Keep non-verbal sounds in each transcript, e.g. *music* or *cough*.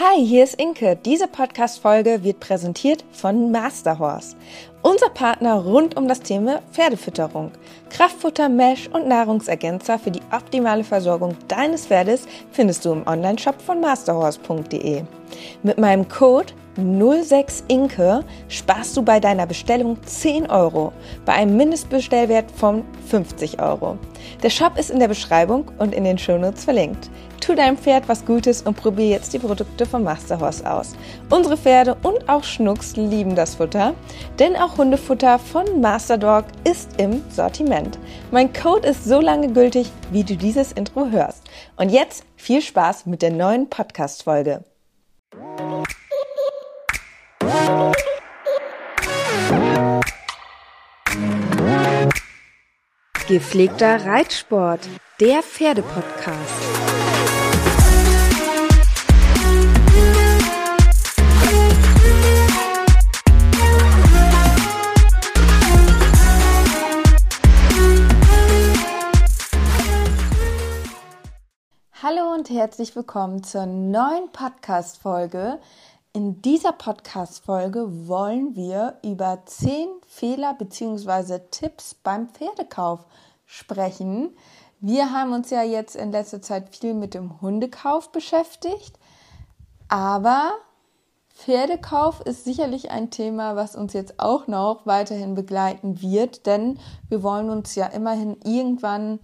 Hi, hier ist Inke. Diese Podcast-Folge wird präsentiert von Masterhorse. Unser Partner rund um das Thema Pferdefütterung. Kraftfutter, Mesh und Nahrungsergänzer für die optimale Versorgung deines Pferdes findest du im Onlineshop von masterhorse.de. Mit meinem Code 06inke sparst du bei deiner Bestellung 10 Euro bei einem Mindestbestellwert von 50 Euro. Der Shop ist in der Beschreibung und in den Shownotes verlinkt. Tu deinem Pferd was Gutes und probier jetzt die Produkte von Masterhorse aus. Unsere Pferde und auch Schnucks lieben das Futter, denn auch Hundefutter von Masterdog ist im Sortiment. Mein Code ist so lange gültig, wie du dieses Intro hörst. Und jetzt viel Spaß mit der neuen Podcast-Folge. Gepflegter Reitsport, der Pferdepodcast. Hallo und herzlich willkommen zur neuen Podcast-Folge. In dieser Podcast-Folge wollen wir über 10 Fehler bzw. Tipps beim Pferdekauf sprechen. Wir haben uns ja jetzt in letzter Zeit viel mit dem Hundekauf beschäftigt, aber Pferdekauf ist sicherlich ein Thema, was uns jetzt auch noch weiterhin begleiten wird, denn wir wollen uns ja immerhin irgendwann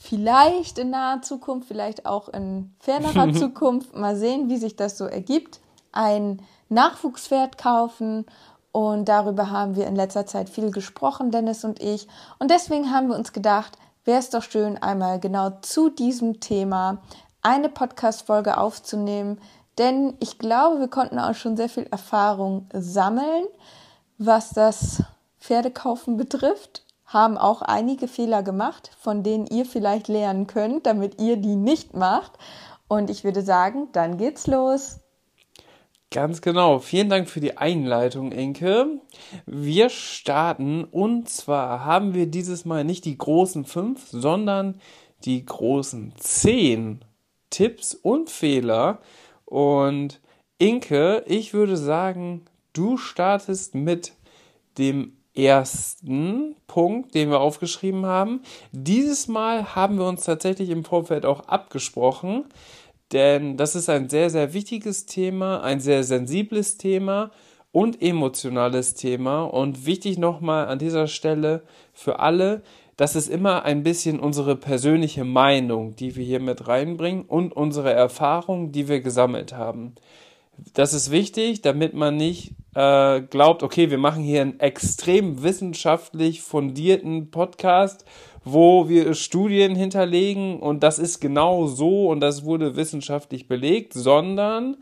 vielleicht in naher Zukunft, vielleicht auch in fernerer *laughs* Zukunft, mal sehen, wie sich das so ergibt, ein Nachwuchspferd kaufen. Und darüber haben wir in letzter Zeit viel gesprochen, Dennis und ich. Und deswegen haben wir uns gedacht, wäre es doch schön, einmal genau zu diesem Thema eine Podcast-Folge aufzunehmen. Denn ich glaube, wir konnten auch schon sehr viel Erfahrung sammeln, was das Pferdekaufen betrifft haben auch einige Fehler gemacht, von denen ihr vielleicht lernen könnt, damit ihr die nicht macht. Und ich würde sagen, dann geht's los. Ganz genau. Vielen Dank für die Einleitung, Inke. Wir starten und zwar haben wir dieses Mal nicht die großen fünf, sondern die großen zehn Tipps und Fehler. Und Inke, ich würde sagen, du startest mit dem ersten Punkt, den wir aufgeschrieben haben. Dieses Mal haben wir uns tatsächlich im Vorfeld auch abgesprochen, denn das ist ein sehr, sehr wichtiges Thema, ein sehr sensibles Thema und emotionales Thema. Und wichtig nochmal an dieser Stelle für alle, das ist immer ein bisschen unsere persönliche Meinung, die wir hier mit reinbringen und unsere Erfahrung, die wir gesammelt haben. Das ist wichtig, damit man nicht äh, glaubt, okay, wir machen hier einen extrem wissenschaftlich fundierten Podcast, wo wir Studien hinterlegen und das ist genau so und das wurde wissenschaftlich belegt, sondern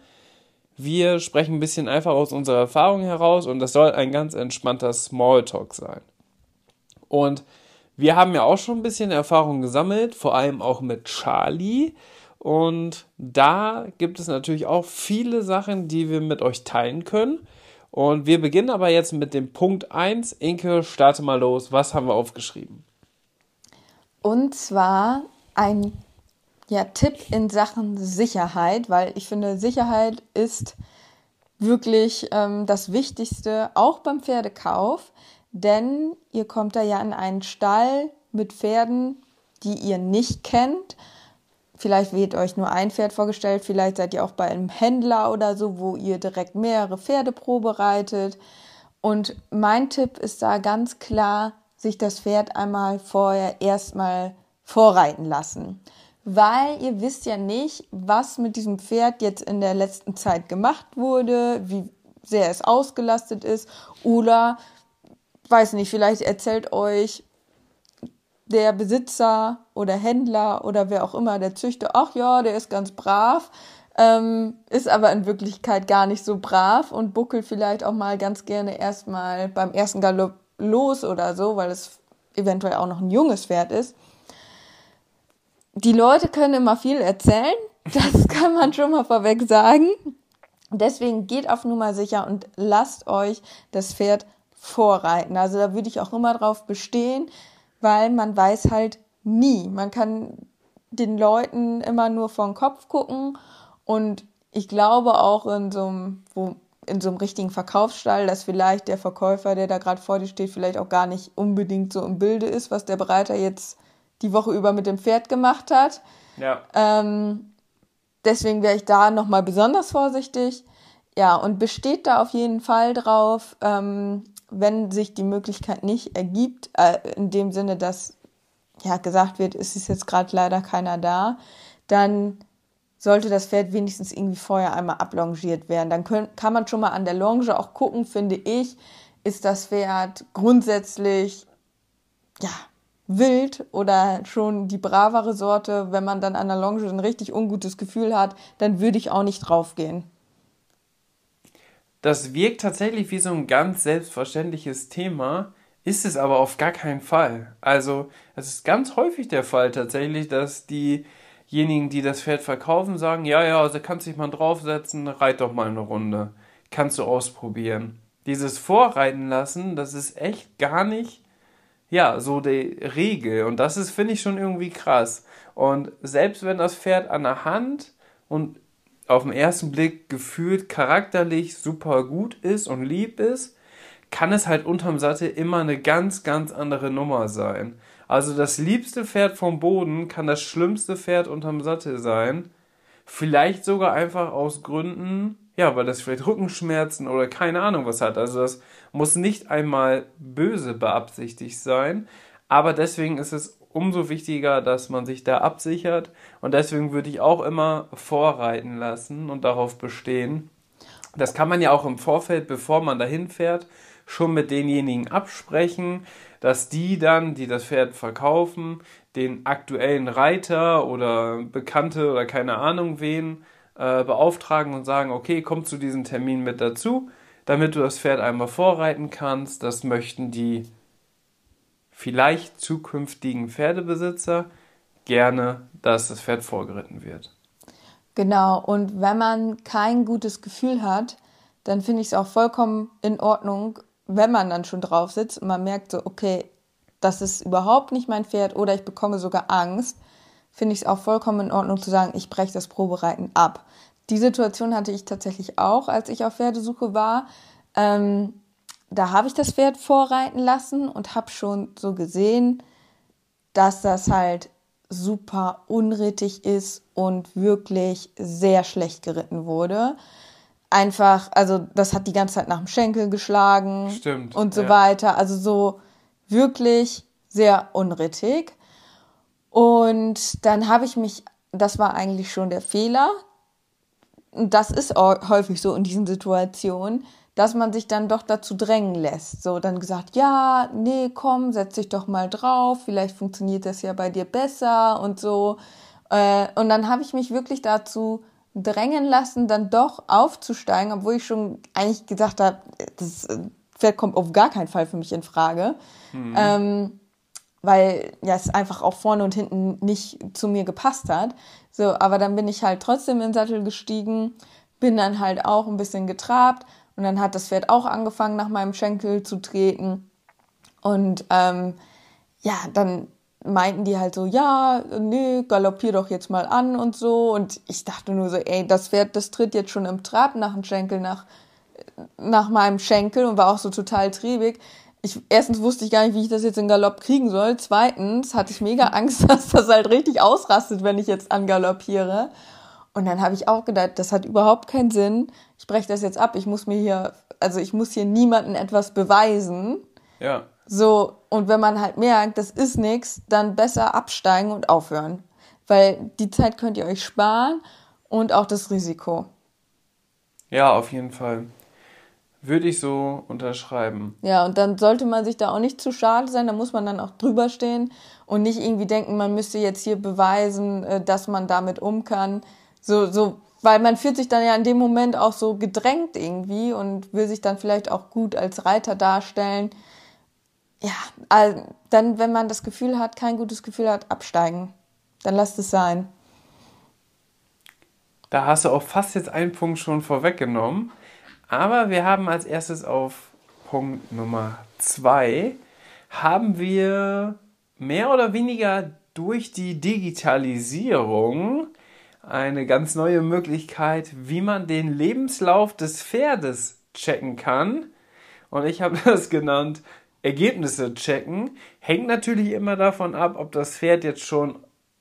wir sprechen ein bisschen einfach aus unserer Erfahrung heraus und das soll ein ganz entspannter Smalltalk sein. Und wir haben ja auch schon ein bisschen Erfahrung gesammelt, vor allem auch mit Charlie. Und da gibt es natürlich auch viele Sachen, die wir mit euch teilen können. Und wir beginnen aber jetzt mit dem Punkt 1. Inke, starte mal los. Was haben wir aufgeschrieben? Und zwar ein ja, Tipp in Sachen Sicherheit, weil ich finde, Sicherheit ist wirklich ähm, das Wichtigste, auch beim Pferdekauf. Denn ihr kommt da ja in einen Stall mit Pferden, die ihr nicht kennt Vielleicht wird euch nur ein Pferd vorgestellt, vielleicht seid ihr auch bei einem Händler oder so, wo ihr direkt mehrere Pferde probereitet. Und mein Tipp ist da ganz klar, sich das Pferd einmal vorher erstmal vorreiten lassen. Weil ihr wisst ja nicht, was mit diesem Pferd jetzt in der letzten Zeit gemacht wurde, wie sehr es ausgelastet ist oder weiß nicht, vielleicht erzählt euch der Besitzer oder Händler oder wer auch immer, der Züchter, ach ja, der ist ganz brav, ähm, ist aber in Wirklichkeit gar nicht so brav und buckelt vielleicht auch mal ganz gerne erstmal beim ersten Galopp los oder so, weil es eventuell auch noch ein junges Pferd ist. Die Leute können immer viel erzählen, *laughs* das kann man schon mal vorweg sagen. Deswegen geht auf Nummer sicher und lasst euch das Pferd vorreiten. Also da würde ich auch immer drauf bestehen, weil man weiß halt nie. Man kann den Leuten immer nur vor den Kopf gucken und ich glaube auch in so einem, wo, in so einem richtigen Verkaufsstall, dass vielleicht der Verkäufer, der da gerade vor dir steht, vielleicht auch gar nicht unbedingt so im Bilde ist, was der Bereiter jetzt die Woche über mit dem Pferd gemacht hat. Ja. Ähm, deswegen wäre ich da nochmal besonders vorsichtig. Ja, und besteht da auf jeden Fall drauf, ähm, wenn sich die Möglichkeit nicht ergibt, äh, in dem Sinne, dass ja gesagt wird, es ist jetzt gerade leider keiner da, dann sollte das Pferd wenigstens irgendwie vorher einmal ablongiert werden. Dann können, kann man schon mal an der Longe auch gucken, finde ich, ist das Pferd grundsätzlich ja, wild oder schon die bravere Sorte. Wenn man dann an der Longe ein richtig ungutes Gefühl hat, dann würde ich auch nicht draufgehen. Das wirkt tatsächlich wie so ein ganz selbstverständliches Thema, ist es aber auf gar keinen Fall. Also, es ist ganz häufig der Fall tatsächlich, dass die diejenigen, die das Pferd verkaufen, sagen, ja, ja, also kannst dich mal draufsetzen, reit doch mal eine Runde. Kannst du ausprobieren. Dieses Vorreiten lassen, das ist echt gar nicht, ja, so die Regel. Und das ist, finde ich, schon irgendwie krass. Und selbst wenn das Pferd an der Hand und auf den ersten Blick gefühlt charakterlich super gut ist und lieb ist, kann es halt unterm Sattel immer eine ganz, ganz andere Nummer sein. Also das liebste Pferd vom Boden kann das schlimmste Pferd unterm Sattel sein. Vielleicht sogar einfach aus Gründen, ja, weil das vielleicht Rückenschmerzen oder keine Ahnung was hat. Also das muss nicht einmal böse beabsichtigt sein. Aber deswegen ist es umso wichtiger, dass man sich da absichert. Und deswegen würde ich auch immer vorreiten lassen und darauf bestehen. Das kann man ja auch im Vorfeld, bevor man dahin fährt, schon mit denjenigen absprechen dass die dann, die das Pferd verkaufen, den aktuellen Reiter oder Bekannte oder keine Ahnung wen äh, beauftragen und sagen, okay, komm zu diesem Termin mit dazu, damit du das Pferd einmal vorreiten kannst. Das möchten die vielleicht zukünftigen Pferdebesitzer gerne, dass das Pferd vorgeritten wird. Genau, und wenn man kein gutes Gefühl hat, dann finde ich es auch vollkommen in Ordnung, wenn man dann schon drauf sitzt und man merkt so, okay, das ist überhaupt nicht mein Pferd oder ich bekomme sogar Angst, finde ich es auch vollkommen in Ordnung zu sagen, ich breche das Probereiten ab. Die Situation hatte ich tatsächlich auch, als ich auf Pferdesuche war. Ähm, da habe ich das Pferd vorreiten lassen und habe schon so gesehen, dass das halt super unrittig ist und wirklich sehr schlecht geritten wurde einfach, also das hat die ganze Zeit nach dem Schenkel geschlagen Stimmt, und so ja. weiter. Also so wirklich sehr unrittig. Und dann habe ich mich, das war eigentlich schon der Fehler. Und das ist häufig so in diesen Situationen, dass man sich dann doch dazu drängen lässt. So dann gesagt, ja, nee, komm, setz dich doch mal drauf, vielleicht funktioniert das ja bei dir besser und so. Äh, und dann habe ich mich wirklich dazu drängen lassen, dann doch aufzusteigen, obwohl ich schon eigentlich gesagt habe, das Pferd kommt auf gar keinen Fall für mich in Frage. Mhm. Ähm, weil ja es einfach auch vorne und hinten nicht zu mir gepasst hat. So, aber dann bin ich halt trotzdem in den Sattel gestiegen, bin dann halt auch ein bisschen getrabt und dann hat das Pferd auch angefangen, nach meinem Schenkel zu treten. Und ähm, ja, dann meinten die halt so, ja, nee, galoppier doch jetzt mal an und so. Und ich dachte nur so, ey, das Pferd, das tritt jetzt schon im Trab nach dem Schenkel, nach, nach meinem Schenkel und war auch so total triebig. Ich, erstens wusste ich gar nicht, wie ich das jetzt in Galopp kriegen soll. Zweitens hatte ich mega Angst, *laughs* dass das halt richtig ausrastet, wenn ich jetzt angaloppiere. Und dann habe ich auch gedacht, das hat überhaupt keinen Sinn. Ich breche das jetzt ab. Ich muss mir hier, also ich muss hier niemandem etwas beweisen. Ja. So, und wenn man halt merkt, das ist nichts, dann besser absteigen und aufhören. Weil die Zeit könnt ihr euch sparen und auch das Risiko. Ja, auf jeden Fall. Würde ich so unterschreiben. Ja, und dann sollte man sich da auch nicht zu schade sein, da muss man dann auch drüber stehen und nicht irgendwie denken, man müsste jetzt hier beweisen, äh, dass man damit um kann. So, so, weil man fühlt sich dann ja in dem Moment auch so gedrängt irgendwie und will sich dann vielleicht auch gut als Reiter darstellen ja, also dann, wenn man das Gefühl hat, kein gutes Gefühl hat, absteigen. Dann lasst es sein. Da hast du auch fast jetzt einen Punkt schon vorweggenommen. Aber wir haben als erstes auf Punkt Nummer zwei, haben wir mehr oder weniger durch die Digitalisierung eine ganz neue Möglichkeit, wie man den Lebenslauf des Pferdes checken kann. Und ich habe *laughs* das genannt Ergebnisse checken. Hängt natürlich immer davon ab, ob das Pferd jetzt schon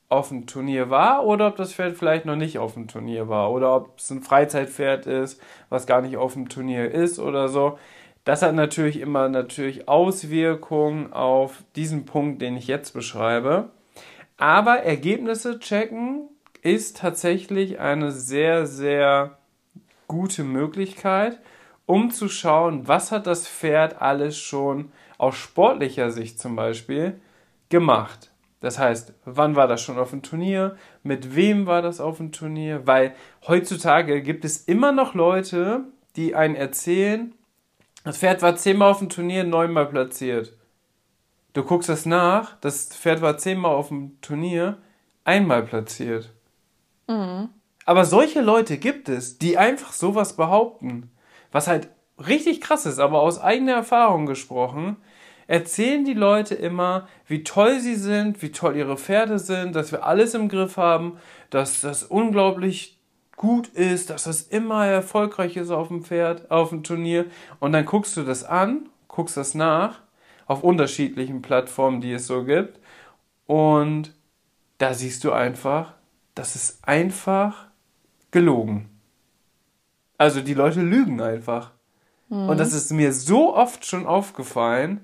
auf dem Turnier war oder ob das Pferd vielleicht noch nicht auf dem Turnier war oder ob es ein Freizeitpferd ist, was gar nicht auf dem Turnier ist oder so. Das hat natürlich immer natürlich Auswirkungen auf diesen Punkt, den ich jetzt beschreibe. Aber Ergebnisse checken ist tatsächlich eine sehr, sehr gute Möglichkeit, um zu schauen, was hat das Pferd alles schon aus sportlicher Sicht zum Beispiel gemacht. Das heißt, wann war das schon auf dem Turnier? Mit wem war das auf dem Turnier? Weil heutzutage gibt es immer noch Leute, die einen erzählen, das Pferd war zehnmal auf dem Turnier, neunmal platziert. Du guckst das nach, das Pferd war zehnmal auf dem Turnier, einmal platziert. Mhm. Aber solche Leute gibt es, die einfach sowas behaupten. Was halt richtig krass ist, aber aus eigener Erfahrung gesprochen, erzählen die Leute immer, wie toll sie sind, wie toll ihre Pferde sind, dass wir alles im Griff haben, dass das unglaublich gut ist, dass das immer erfolgreich ist auf dem Pferd, auf dem Turnier. Und dann guckst du das an, guckst das nach auf unterschiedlichen Plattformen, die es so gibt. Und da siehst du einfach, das ist einfach gelogen. Also die Leute lügen einfach. Mhm. Und das ist mir so oft schon aufgefallen.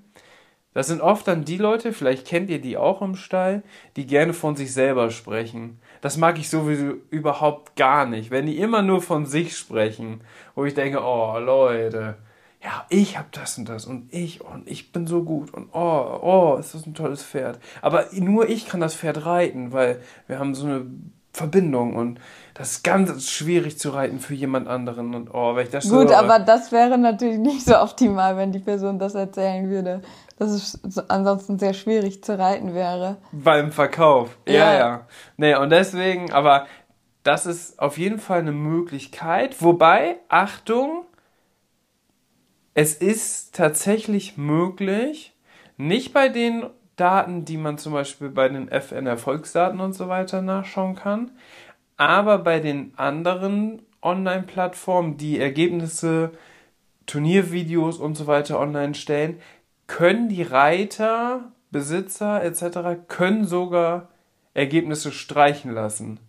Das sind oft dann die Leute, vielleicht kennt ihr die auch im Stall, die gerne von sich selber sprechen. Das mag ich sowieso überhaupt gar nicht, wenn die immer nur von sich sprechen, wo ich denke, oh Leute, ja, ich hab das und das und ich und ich bin so gut und oh, oh, ist das ein tolles Pferd. Aber nur ich kann das Pferd reiten, weil wir haben so eine Verbindung und das ist ganz schwierig zu reiten für jemand anderen und oh, wenn ich das Gut, so, aber das wäre natürlich nicht so optimal, wenn die Person das erzählen würde, dass es ansonsten sehr schwierig zu reiten wäre. Beim Verkauf. Ja, ja. ja. Nee, und deswegen, aber das ist auf jeden Fall eine Möglichkeit, wobei Achtung, es ist tatsächlich möglich, nicht bei den Daten, die man zum Beispiel bei den FN-Erfolgsdaten und so weiter nachschauen kann, aber bei den anderen Online-Plattformen, die Ergebnisse, Turniervideos und so weiter online stellen, können die Reiter, Besitzer etc. können sogar Ergebnisse streichen lassen,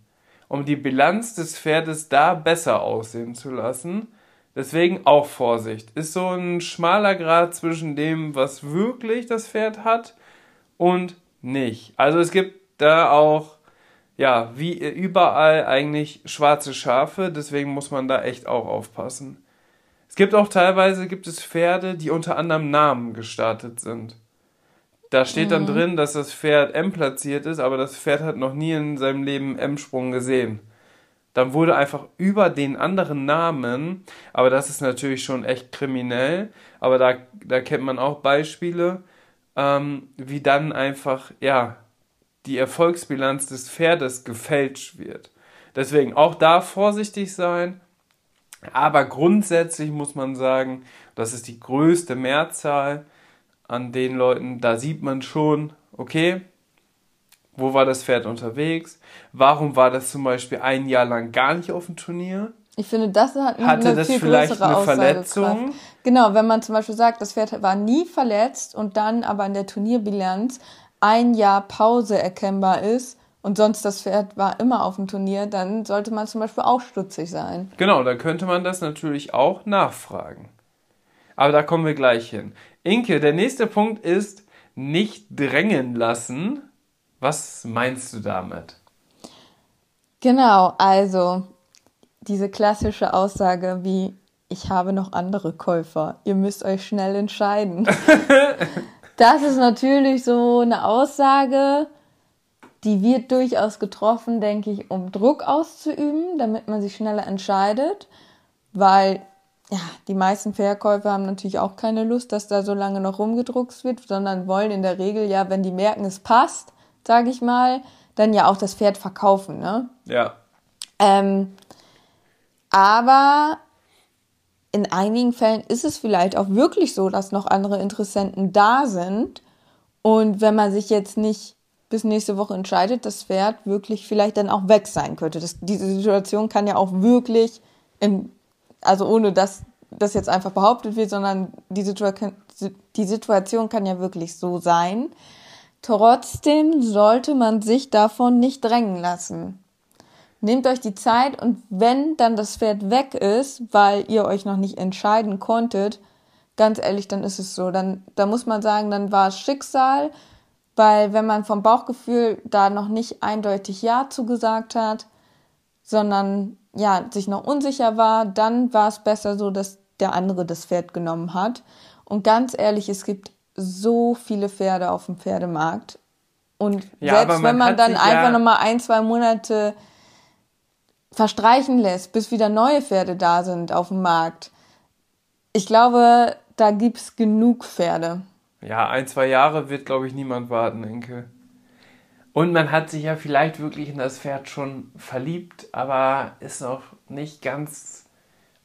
um die Bilanz des Pferdes da besser aussehen zu lassen. Deswegen auch Vorsicht. Ist so ein schmaler Grad zwischen dem, was wirklich das Pferd hat und nicht. Also es gibt da auch, ja, wie überall eigentlich schwarze Schafe, deswegen muss man da echt auch aufpassen. Es gibt auch teilweise gibt es Pferde, die unter anderem Namen gestartet sind. Da steht dann mhm. drin, dass das Pferd M platziert ist, aber das Pferd hat noch nie in seinem Leben M-Sprung gesehen. Dann wurde einfach über den anderen Namen, aber das ist natürlich schon echt kriminell, aber da, da kennt man auch Beispiele, ähm, wie dann einfach, ja, die Erfolgsbilanz des Pferdes gefälscht wird. Deswegen auch da vorsichtig sein. Aber grundsätzlich muss man sagen, das ist die größte Mehrzahl an den Leuten, da sieht man schon, okay, wo war das Pferd unterwegs? Warum war das zum Beispiel ein Jahr lang gar nicht auf dem Turnier? Ich finde, das hat eine Hatte das viel vielleicht größere eine Verletzung? Genau, wenn man zum Beispiel sagt, das Pferd war nie verletzt und dann aber in der Turnierbilanz ein Jahr Pause erkennbar ist und sonst das Pferd war immer auf dem Turnier, dann sollte man zum Beispiel auch stutzig sein. Genau, da könnte man das natürlich auch nachfragen. Aber da kommen wir gleich hin. Inke, der nächste Punkt ist nicht drängen lassen. Was meinst du damit? Genau, also diese klassische Aussage wie, ich habe noch andere Käufer, ihr müsst euch schnell entscheiden. *laughs* das ist natürlich so eine Aussage, die wird durchaus getroffen, denke ich, um Druck auszuüben, damit man sich schneller entscheidet, weil ja, die meisten Verkäufer haben natürlich auch keine Lust, dass da so lange noch rumgedruckt wird, sondern wollen in der Regel ja, wenn die merken, es passt, sage ich mal, dann ja auch das Pferd verkaufen, ne? Ja. Ähm, aber in einigen Fällen ist es vielleicht auch wirklich so, dass noch andere Interessenten da sind. Und wenn man sich jetzt nicht bis nächste Woche entscheidet, das Pferd wirklich vielleicht dann auch weg sein könnte. Das, diese Situation kann ja auch wirklich, im, also ohne dass das jetzt einfach behauptet wird, sondern die, Situa die Situation kann ja wirklich so sein. Trotzdem sollte man sich davon nicht drängen lassen. Nehmt euch die Zeit und wenn dann das Pferd weg ist, weil ihr euch noch nicht entscheiden konntet, ganz ehrlich, dann ist es so. Dann, da muss man sagen, dann war es Schicksal, weil wenn man vom Bauchgefühl da noch nicht eindeutig Ja zugesagt hat, sondern ja, sich noch unsicher war, dann war es besser so, dass der andere das Pferd genommen hat. Und ganz ehrlich, es gibt so viele Pferde auf dem Pferdemarkt. Und ja, selbst man wenn man dann einfach ja nochmal ein, zwei Monate verstreichen lässt, bis wieder neue Pferde da sind auf dem Markt, ich glaube, da gibt's genug Pferde. Ja, ein, zwei Jahre wird, glaube ich, niemand warten, Enkel. Und man hat sich ja vielleicht wirklich in das Pferd schon verliebt, aber ist noch nicht ganz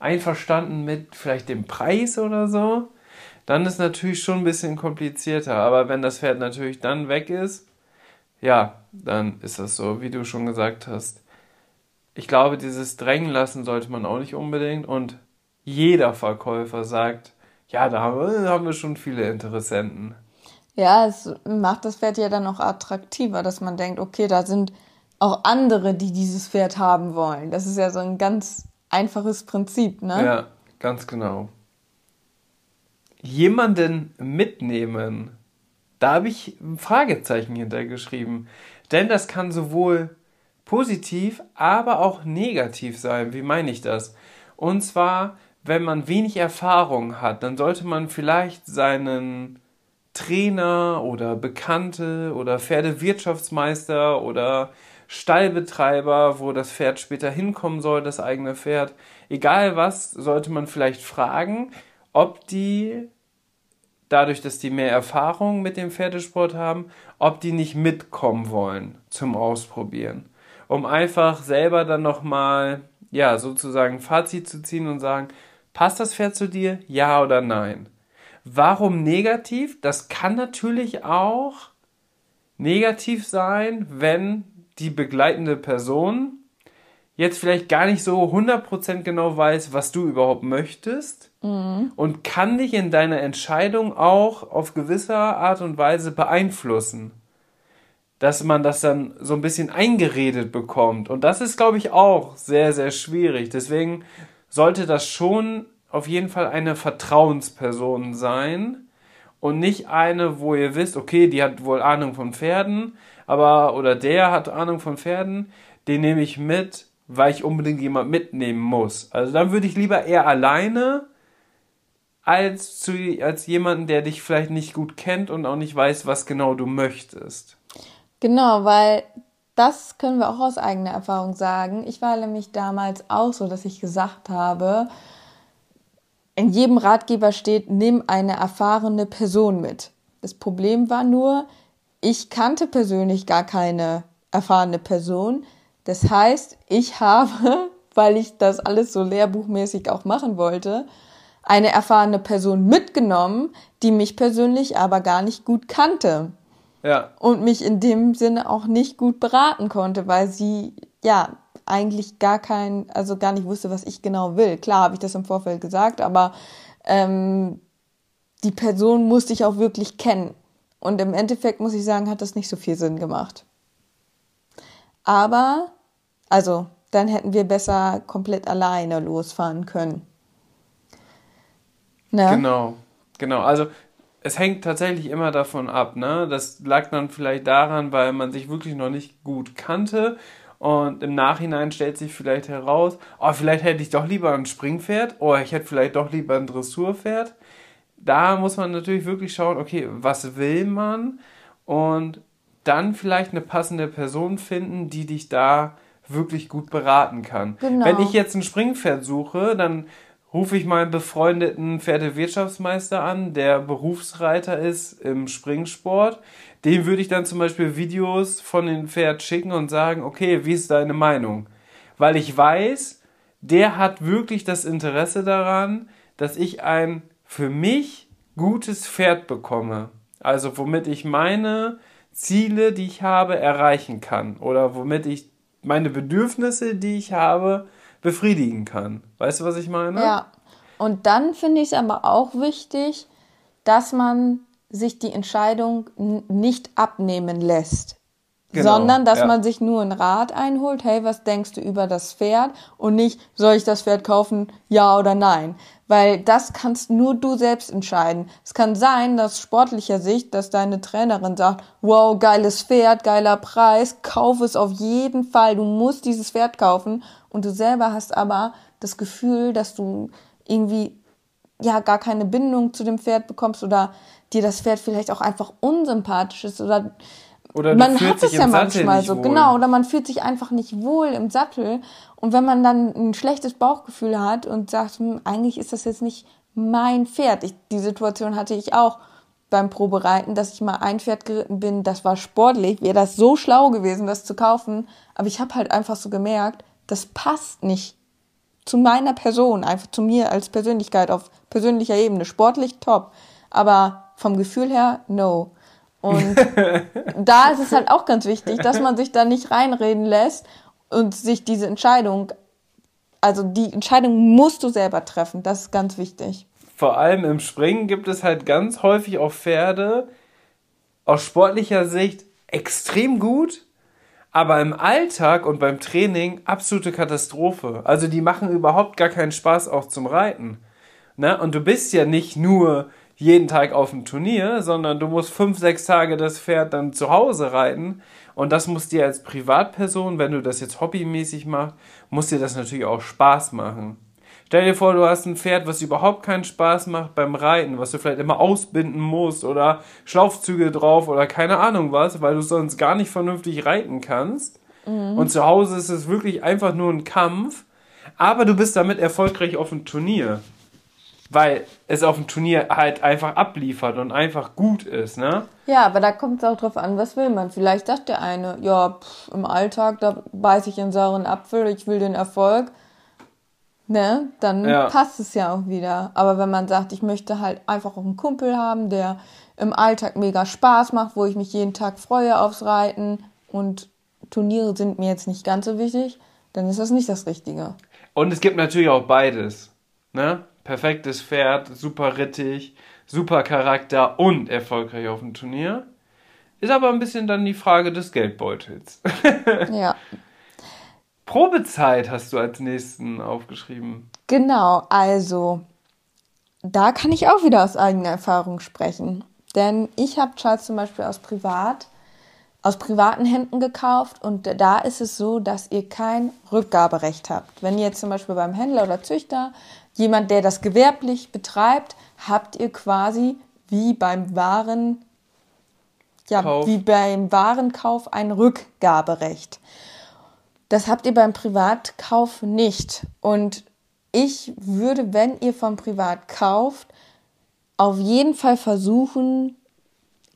einverstanden mit vielleicht dem Preis oder so. Dann ist natürlich schon ein bisschen komplizierter. Aber wenn das Pferd natürlich dann weg ist, ja, dann ist das so, wie du schon gesagt hast. Ich glaube, dieses Drängen lassen sollte man auch nicht unbedingt. Und jeder Verkäufer sagt, ja, da haben wir, schon viele Interessenten. Ja, es macht das Pferd ja dann auch attraktiver, dass man denkt, okay, da sind auch andere, die dieses Pferd haben wollen. Das ist ja so ein ganz einfaches Prinzip, ne? Ja, ganz genau. Jemanden mitnehmen, da habe ich ein Fragezeichen hintergeschrieben. Denn das kann sowohl positiv, aber auch negativ sein. Wie meine ich das? Und zwar, wenn man wenig Erfahrung hat, dann sollte man vielleicht seinen Trainer oder Bekannte oder Pferdewirtschaftsmeister oder Stallbetreiber, wo das Pferd später hinkommen soll, das eigene Pferd. Egal was, sollte man vielleicht fragen, ob die, dadurch, dass die mehr Erfahrung mit dem Pferdesport haben, ob die nicht mitkommen wollen zum Ausprobieren. Um einfach selber dann nochmal, ja, sozusagen Fazit zu ziehen und sagen, passt das Pferd zu dir? Ja oder nein? Warum negativ? Das kann natürlich auch negativ sein, wenn die begleitende Person jetzt vielleicht gar nicht so 100% genau weiß, was du überhaupt möchtest mhm. und kann dich in deiner Entscheidung auch auf gewisse Art und Weise beeinflussen. Dass man das dann so ein bisschen eingeredet bekommt. Und das ist, glaube ich, auch sehr, sehr schwierig. Deswegen sollte das schon auf jeden Fall eine Vertrauensperson sein und nicht eine, wo ihr wisst, okay, die hat wohl Ahnung von Pferden, aber oder der hat Ahnung von Pferden, den nehme ich mit, weil ich unbedingt jemand mitnehmen muss. Also dann würde ich lieber eher alleine als zu als jemanden, der dich vielleicht nicht gut kennt und auch nicht weiß, was genau du möchtest. Genau, weil das können wir auch aus eigener Erfahrung sagen. Ich war nämlich damals auch so, dass ich gesagt habe, in jedem Ratgeber steht, nimm eine erfahrene Person mit. Das Problem war nur, ich kannte persönlich gar keine erfahrene Person. Das heißt, ich habe, *laughs* weil ich das alles so lehrbuchmäßig auch machen wollte, eine erfahrene Person mitgenommen, die mich persönlich aber gar nicht gut kannte. Ja. Und mich in dem Sinne auch nicht gut beraten konnte, weil sie ja eigentlich gar kein, also gar nicht wusste, was ich genau will. Klar habe ich das im Vorfeld gesagt, aber ähm, die Person musste ich auch wirklich kennen. Und im Endeffekt muss ich sagen, hat das nicht so viel Sinn gemacht. Aber, also, dann hätten wir besser komplett alleine losfahren können. Ne? Genau, genau. Also es hängt tatsächlich immer davon ab. Ne? Das lag dann vielleicht daran, weil man sich wirklich noch nicht gut kannte und im Nachhinein stellt sich vielleicht heraus, oh, vielleicht hätte ich doch lieber ein Springpferd, oh, ich hätte vielleicht doch lieber ein Dressurpferd da muss man natürlich wirklich schauen, okay, was will man? Und dann vielleicht eine passende Person finden, die dich da wirklich gut beraten kann. Genau. Wenn ich jetzt ein Springpferd suche, dann rufe ich meinen befreundeten Pferdewirtschaftsmeister an, der Berufsreiter ist im Springsport. Dem würde ich dann zum Beispiel Videos von dem Pferd schicken und sagen, okay, wie ist deine Meinung? Weil ich weiß, der hat wirklich das Interesse daran, dass ich ein für mich gutes Pferd bekomme, also womit ich meine Ziele, die ich habe, erreichen kann oder womit ich meine Bedürfnisse, die ich habe, befriedigen kann. Weißt du, was ich meine? Ja. Und dann finde ich es aber auch wichtig, dass man sich die Entscheidung nicht abnehmen lässt. Genau, sondern dass ja. man sich nur einen Rat einholt, hey, was denkst du über das Pferd und nicht, soll ich das Pferd kaufen, ja oder nein. Weil das kannst nur du selbst entscheiden. Es kann sein, dass sportlicher Sicht, dass deine Trainerin sagt, wow, geiles Pferd, geiler Preis, kauf es auf jeden Fall, du musst dieses Pferd kaufen und du selber hast aber das Gefühl, dass du irgendwie ja gar keine Bindung zu dem Pferd bekommst oder dir das Pferd vielleicht auch einfach unsympathisch ist oder oder man hat es ja manchmal so, wohl. genau, oder man fühlt sich einfach nicht wohl im Sattel. Und wenn man dann ein schlechtes Bauchgefühl hat und sagt, hm, eigentlich ist das jetzt nicht mein Pferd. Ich, die Situation hatte ich auch beim Probereiten, dass ich mal ein Pferd geritten bin, das war sportlich, wäre das so schlau gewesen, das zu kaufen. Aber ich habe halt einfach so gemerkt, das passt nicht zu meiner Person, einfach zu mir als Persönlichkeit auf persönlicher Ebene. Sportlich top, aber vom Gefühl her, no. Und *laughs* da ist es halt auch ganz wichtig, dass man sich da nicht reinreden lässt und sich diese Entscheidung, also die Entscheidung musst du selber treffen. Das ist ganz wichtig. Vor allem im Springen gibt es halt ganz häufig auch Pferde aus sportlicher Sicht extrem gut, aber im Alltag und beim Training absolute Katastrophe. Also die machen überhaupt gar keinen Spaß auch zum Reiten. Ne? Und du bist ja nicht nur jeden Tag auf dem Turnier, sondern du musst fünf, sechs Tage das Pferd dann zu Hause reiten. Und das muss dir als Privatperson, wenn du das jetzt hobbymäßig machst, muss dir das natürlich auch Spaß machen. Stell dir vor, du hast ein Pferd, was überhaupt keinen Spaß macht beim Reiten, was du vielleicht immer ausbinden musst oder Schlaufzüge drauf oder keine Ahnung was, weil du sonst gar nicht vernünftig reiten kannst. Mhm. Und zu Hause ist es wirklich einfach nur ein Kampf, aber du bist damit erfolgreich auf dem Turnier weil es auf dem Turnier halt einfach abliefert und einfach gut ist, ne? Ja, aber da kommt es auch drauf an, was will man. Vielleicht sagt der eine, ja, pff, im Alltag, da beiß ich einen sauren Apfel, ich will den Erfolg. Ne? Dann ja. passt es ja auch wieder. Aber wenn man sagt, ich möchte halt einfach auch einen Kumpel haben, der im Alltag mega Spaß macht, wo ich mich jeden Tag freue aufs Reiten und Turniere sind mir jetzt nicht ganz so wichtig, dann ist das nicht das Richtige. Und es gibt natürlich auch beides. Ne? perfektes Pferd, super rittig, super Charakter und erfolgreich auf dem Turnier. Ist aber ein bisschen dann die Frage des Geldbeutels. *laughs* ja. Probezeit hast du als nächsten aufgeschrieben. Genau, also da kann ich auch wieder aus eigener Erfahrung sprechen. Denn ich habe Charles zum Beispiel aus privat, aus privaten Händen gekauft und da ist es so, dass ihr kein Rückgaberecht habt. Wenn ihr jetzt zum Beispiel beim Händler oder Züchter jemand, der das gewerblich betreibt, habt ihr quasi wie beim Waren, ja, Kauf. wie beim Warenkauf ein Rückgaberecht. Das habt ihr beim Privatkauf nicht. Und ich würde, wenn ihr vom Privat kauft, auf jeden Fall versuchen,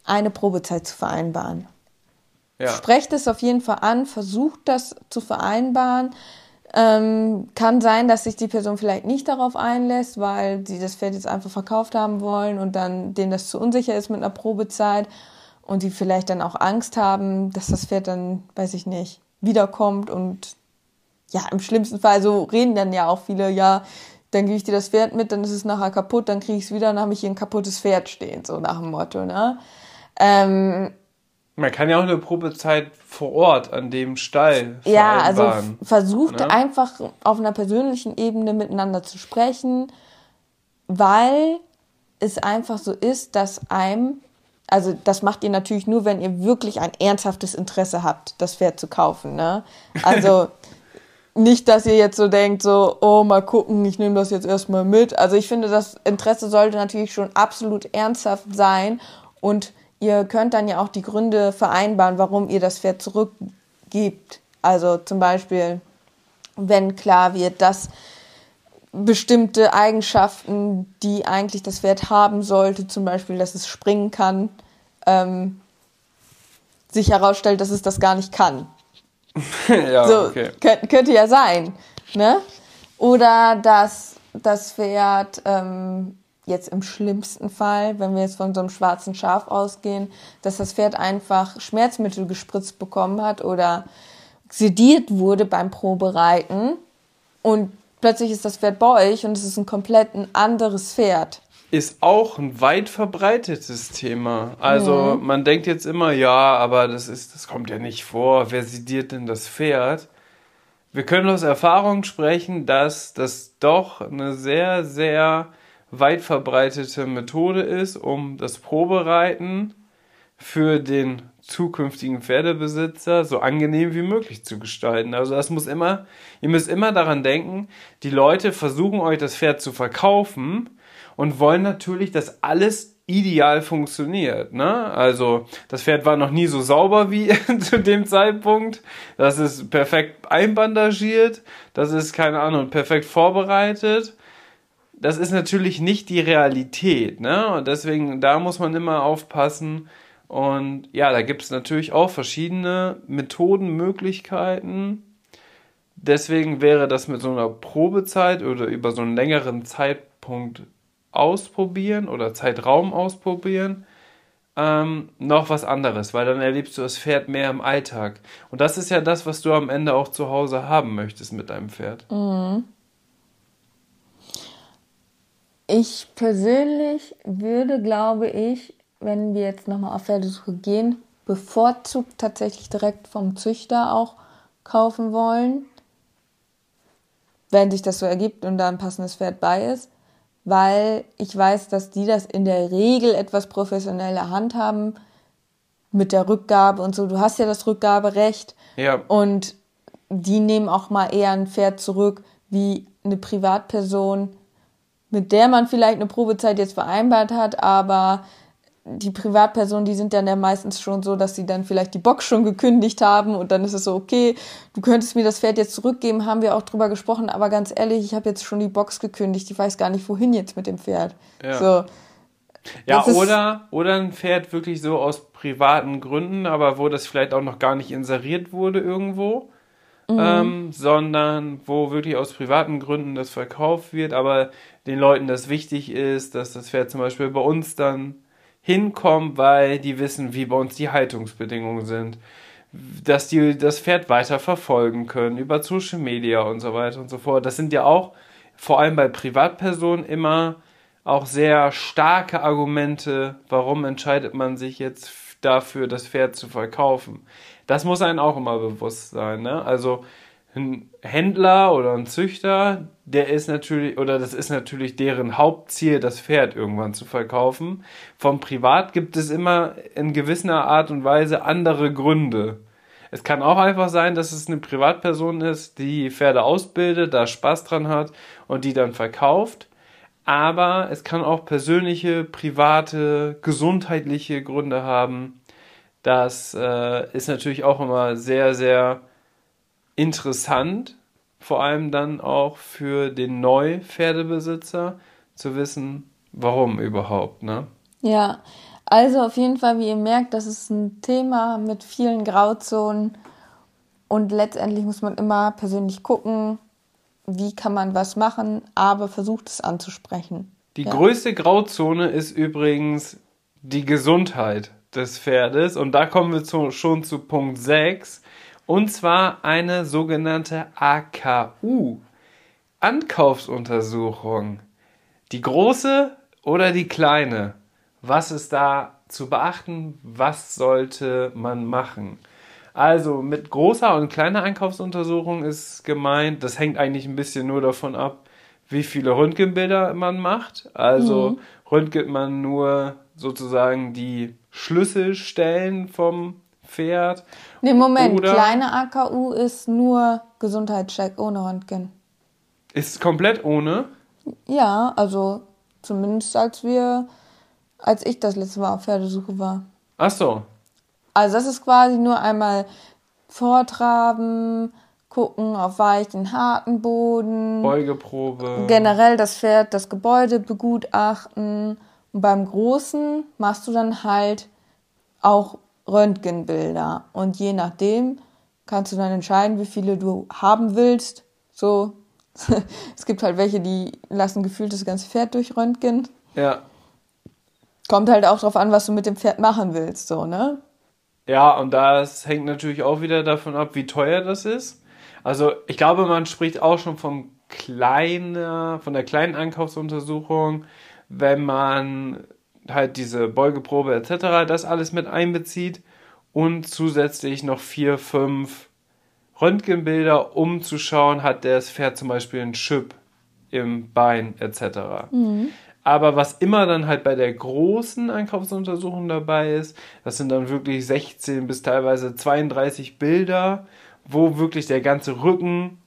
eine Probezeit zu vereinbaren. Ja. Sprecht es auf jeden Fall an, versucht das zu vereinbaren. Ähm, kann sein, dass sich die Person vielleicht nicht darauf einlässt, weil sie das Pferd jetzt einfach verkauft haben wollen und dann denen das zu unsicher ist mit einer Probezeit und die vielleicht dann auch Angst haben, dass das Pferd dann, weiß ich nicht, wiederkommt und ja, im schlimmsten Fall, so reden dann ja auch viele, ja, dann gebe ich dir das Pferd mit, dann ist es nachher kaputt, dann kriege ich es wieder, dann habe ich hier ein kaputtes Pferd stehen, so nach dem Motto, ne? Ähm, man kann ja auch eine Probezeit vor Ort an dem Stall Ja, also versucht ne? einfach auf einer persönlichen Ebene miteinander zu sprechen, weil es einfach so ist, dass einem, also das macht ihr natürlich nur, wenn ihr wirklich ein ernsthaftes Interesse habt, das Pferd zu kaufen. Ne? Also *laughs* nicht, dass ihr jetzt so denkt, so, oh, mal gucken, ich nehme das jetzt erstmal mit. Also ich finde, das Interesse sollte natürlich schon absolut ernsthaft sein und ihr könnt dann ja auch die Gründe vereinbaren, warum ihr das Pferd zurückgebt. Also zum Beispiel, wenn klar wird, dass bestimmte Eigenschaften, die eigentlich das Pferd haben sollte, zum Beispiel, dass es springen kann, ähm, sich herausstellt, dass es das gar nicht kann. *laughs* ja, so, okay. Könnte, könnte ja sein. Ne? Oder dass das Pferd ähm, jetzt im schlimmsten Fall, wenn wir jetzt von so einem schwarzen Schaf ausgehen, dass das Pferd einfach Schmerzmittel gespritzt bekommen hat oder sediert wurde beim Probereiten und plötzlich ist das Pferd bei euch und es ist ein komplett ein anderes Pferd. Ist auch ein weit verbreitetes Thema. Also mhm. man denkt jetzt immer, ja, aber das ist, das kommt ja nicht vor. Wer sediert denn das Pferd? Wir können aus Erfahrung sprechen, dass das doch eine sehr, sehr weit verbreitete Methode ist, um das Probereiten für den zukünftigen Pferdebesitzer so angenehm wie möglich zu gestalten. Also das muss immer, ihr müsst immer daran denken, die Leute versuchen euch das Pferd zu verkaufen und wollen natürlich, dass alles ideal funktioniert. Ne? Also das Pferd war noch nie so sauber wie *laughs* zu dem Zeitpunkt. Das ist perfekt einbandagiert. Das ist, keine Ahnung, perfekt vorbereitet das ist natürlich nicht die Realität, ne? Und deswegen, da muss man immer aufpassen. Und ja, da gibt es natürlich auch verschiedene Methoden, Möglichkeiten. Deswegen wäre das mit so einer Probezeit oder über so einen längeren Zeitpunkt ausprobieren oder Zeitraum ausprobieren ähm, noch was anderes, weil dann erlebst du das Pferd mehr im Alltag. Und das ist ja das, was du am Ende auch zu Hause haben möchtest mit deinem Pferd. Mhm. Ich persönlich würde, glaube ich, wenn wir jetzt nochmal auf Pferdesuche gehen, bevorzugt tatsächlich direkt vom Züchter auch kaufen wollen, wenn sich das so ergibt und da ein passendes Pferd bei ist, weil ich weiß, dass die das in der Regel etwas professioneller handhaben mit der Rückgabe und so. Du hast ja das Rückgaberecht ja. und die nehmen auch mal eher ein Pferd zurück wie eine Privatperson, mit der man vielleicht eine Probezeit jetzt vereinbart hat, aber die Privatpersonen, die sind dann ja meistens schon so, dass sie dann vielleicht die Box schon gekündigt haben und dann ist es so, okay, du könntest mir das Pferd jetzt zurückgeben, haben wir auch drüber gesprochen, aber ganz ehrlich, ich habe jetzt schon die Box gekündigt, ich weiß gar nicht, wohin jetzt mit dem Pferd. Ja. So. Ja, oder, oder ein Pferd wirklich so aus privaten Gründen, aber wo das vielleicht auch noch gar nicht inseriert wurde irgendwo mhm. ähm, sondern wo wirklich aus privaten Gründen das verkauft wird, aber den Leuten das wichtig ist, dass das Pferd zum Beispiel bei uns dann hinkommt, weil die wissen, wie bei uns die Haltungsbedingungen sind, dass die das Pferd weiter verfolgen können über Social Media und so weiter und so fort. Das sind ja auch vor allem bei Privatpersonen immer auch sehr starke Argumente, warum entscheidet man sich jetzt dafür, das Pferd zu verkaufen. Das muss einem auch immer bewusst sein. Ne? Also ein Händler oder ein Züchter, der ist natürlich, oder das ist natürlich deren Hauptziel, das Pferd irgendwann zu verkaufen. Vom Privat gibt es immer in gewisser Art und Weise andere Gründe. Es kann auch einfach sein, dass es eine Privatperson ist, die Pferde ausbildet, da Spaß dran hat und die dann verkauft. Aber es kann auch persönliche, private, gesundheitliche Gründe haben, das äh, ist natürlich auch immer sehr, sehr interessant, vor allem dann auch für den Neupferdebesitzer zu wissen, warum überhaupt, ne? Ja, also auf jeden Fall, wie ihr merkt, das ist ein Thema mit vielen Grauzonen und letztendlich muss man immer persönlich gucken, wie kann man was machen, aber versucht es anzusprechen. Die ja. größte Grauzone ist übrigens die Gesundheit des Pferdes. Und da kommen wir zu, schon zu Punkt 6. Und zwar eine sogenannte AKU. Ankaufsuntersuchung. Die große oder die kleine? Was ist da zu beachten? Was sollte man machen? Also mit großer und kleiner Einkaufsuntersuchung ist gemeint, das hängt eigentlich ein bisschen nur davon ab, wie viele Röntgenbilder man macht. Also mhm. röntget man nur sozusagen die Schlüsselstellen vom Pferd. Nee, Moment, Oder kleine AKU ist nur Gesundheitscheck ohne Röntgen. Ist komplett ohne? Ja, also zumindest als wir, als ich das letzte Mal auf Pferdesuche war. Ach so. Also das ist quasi nur einmal vortraben, gucken auf weichen, harten Boden. Beugeprobe. Generell das Pferd, das Gebäude begutachten und beim Großen machst du dann halt auch Röntgenbilder. Und je nachdem kannst du dann entscheiden, wie viele du haben willst. So, *laughs* es gibt halt welche, die lassen gefühlt das ganze Pferd durch Röntgen. Ja. Kommt halt auch drauf an, was du mit dem Pferd machen willst, so, ne? Ja, und das hängt natürlich auch wieder davon ab, wie teuer das ist. Also ich glaube, man spricht auch schon von kleiner, von der kleinen Einkaufsuntersuchung, wenn man halt diese Beugeprobe etc. das alles mit einbezieht und zusätzlich noch vier, fünf Röntgenbilder, um zu schauen, hat das Pferd zum Beispiel einen Chip im Bein etc. Mhm. Aber was immer dann halt bei der großen Einkaufsuntersuchung dabei ist, das sind dann wirklich 16 bis teilweise 32 Bilder, wo wirklich der ganze Rücken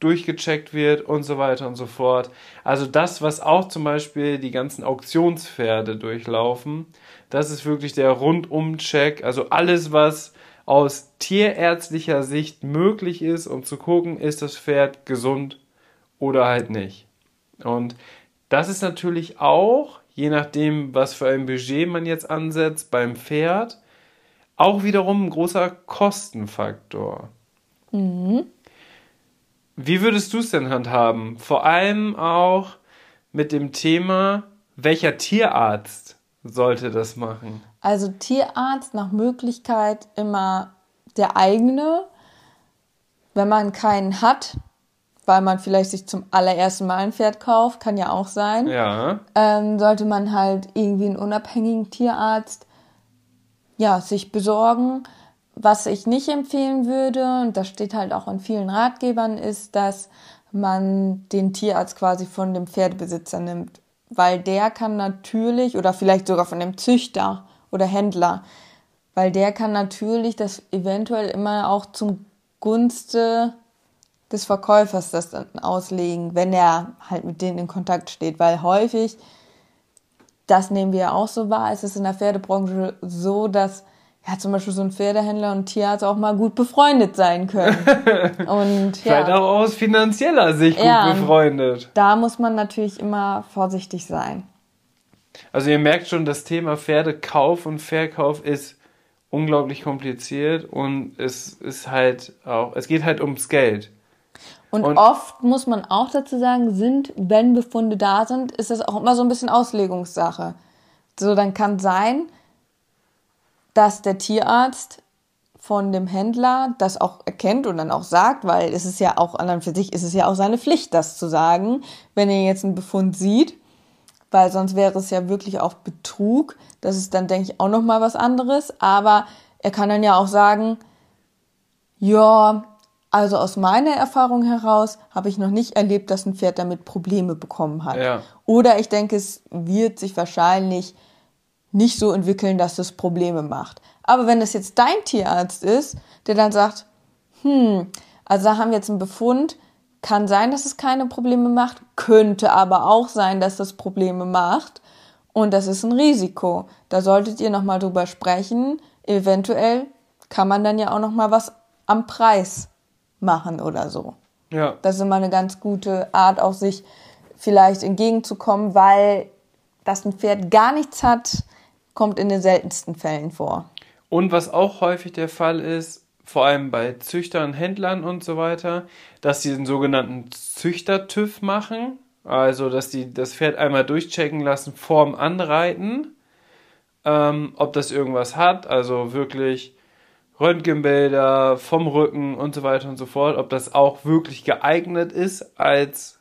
durchgecheckt wird und so weiter und so fort. Also das, was auch zum Beispiel die ganzen Auktionspferde durchlaufen, das ist wirklich der Rundum-Check. Also alles, was aus tierärztlicher Sicht möglich ist, um zu gucken, ist das Pferd gesund oder halt nicht. Und das ist natürlich auch, je nachdem, was für ein Budget man jetzt ansetzt beim Pferd, auch wiederum ein großer Kostenfaktor. Mhm. Wie würdest du es denn handhaben? Vor allem auch mit dem Thema, welcher Tierarzt sollte das machen? Also Tierarzt nach Möglichkeit immer der eigene. Wenn man keinen hat, weil man vielleicht sich zum allerersten Mal ein Pferd kauft, kann ja auch sein. Ja. Ähm, sollte man halt irgendwie einen unabhängigen Tierarzt ja, sich besorgen. Was ich nicht empfehlen würde, und das steht halt auch in vielen Ratgebern, ist, dass man den Tierarzt quasi von dem Pferdebesitzer nimmt. Weil der kann natürlich, oder vielleicht sogar von dem Züchter oder Händler, weil der kann natürlich das eventuell immer auch zum Gunste des Verkäufers das dann auslegen, wenn er halt mit denen in Kontakt steht. Weil häufig, das nehmen wir ja auch so wahr, ist es in der Pferdebranche so, dass ja, zum Beispiel so ein Pferdehändler und Tierarzt auch mal gut befreundet sein können. *laughs* und Vielleicht ja, auch aus finanzieller Sicht gut ja, befreundet. Da muss man natürlich immer vorsichtig sein. Also ihr merkt schon, das Thema Pferdekauf und Verkauf ist unglaublich kompliziert und es ist halt auch, es geht halt ums Geld. Und, und, oft muss man auch dazu sagen, sind, wenn Befunde da sind, ist das auch immer so ein bisschen Auslegungssache. So, dann kann sein, dass der Tierarzt von dem Händler das auch erkennt und dann auch sagt, weil es ist ja auch an und für sich ist es ja auch seine Pflicht, das zu sagen, wenn er jetzt einen Befund sieht, weil sonst wäre es ja wirklich auch Betrug. Das ist dann, denke ich, auch nochmal was anderes. Aber er kann dann ja auch sagen, ja, also aus meiner Erfahrung heraus habe ich noch nicht erlebt, dass ein Pferd damit Probleme bekommen hat. Ja. Oder ich denke, es wird sich wahrscheinlich nicht so entwickeln, dass es Probleme macht. Aber wenn es jetzt dein Tierarzt ist, der dann sagt, hm, also da haben wir jetzt einen Befund, kann sein, dass es keine Probleme macht, könnte aber auch sein, dass es Probleme macht und das ist ein Risiko. Da solltet ihr nochmal drüber sprechen. Eventuell kann man dann ja auch nochmal was am Preis machen oder so. Ja. Das ist immer eine ganz gute Art, auch sich vielleicht entgegenzukommen, weil das ein Pferd gar nichts hat, kommt in den seltensten Fällen vor. Und was auch häufig der Fall ist, vor allem bei Züchtern, Händlern und so weiter, dass sie den sogenannten Züchter-TÜV machen. Also, dass die das Pferd einmal durchchecken lassen vorm Anreiten, ähm, ob das irgendwas hat. Also wirklich Röntgenbilder vom Rücken und so weiter und so fort, ob das auch wirklich geeignet ist als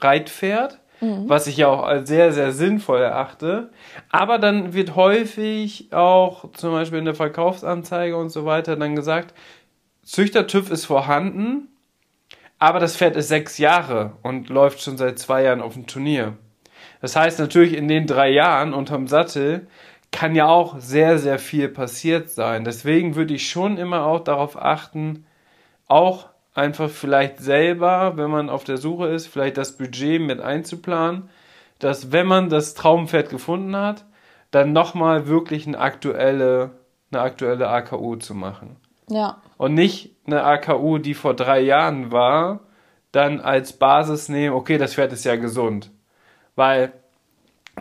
Reitpferd mhm. was ich ja auch als sehr, sehr sinnvoll erachte. Aber dann wird häufig auch zum Beispiel in der Verkaufsanzeige und so weiter dann gesagt, Züchter-TÜV ist vorhanden, aber das Pferd ist sechs Jahre und läuft schon seit zwei Jahren auf dem Turnier. Das heißt natürlich in den drei Jahren unterm Sattel kann ja auch sehr, sehr viel passiert sein. Deswegen würde ich schon immer auch darauf achten, auch einfach vielleicht selber, wenn man auf der Suche ist, vielleicht das Budget mit einzuplanen, dass wenn man das Traumpferd gefunden hat, dann nochmal wirklich eine aktuelle, eine aktuelle AKU zu machen. Ja. Und nicht eine AKU, die vor drei Jahren war, dann als Basis nehmen, okay, das Pferd ist ja gesund. Weil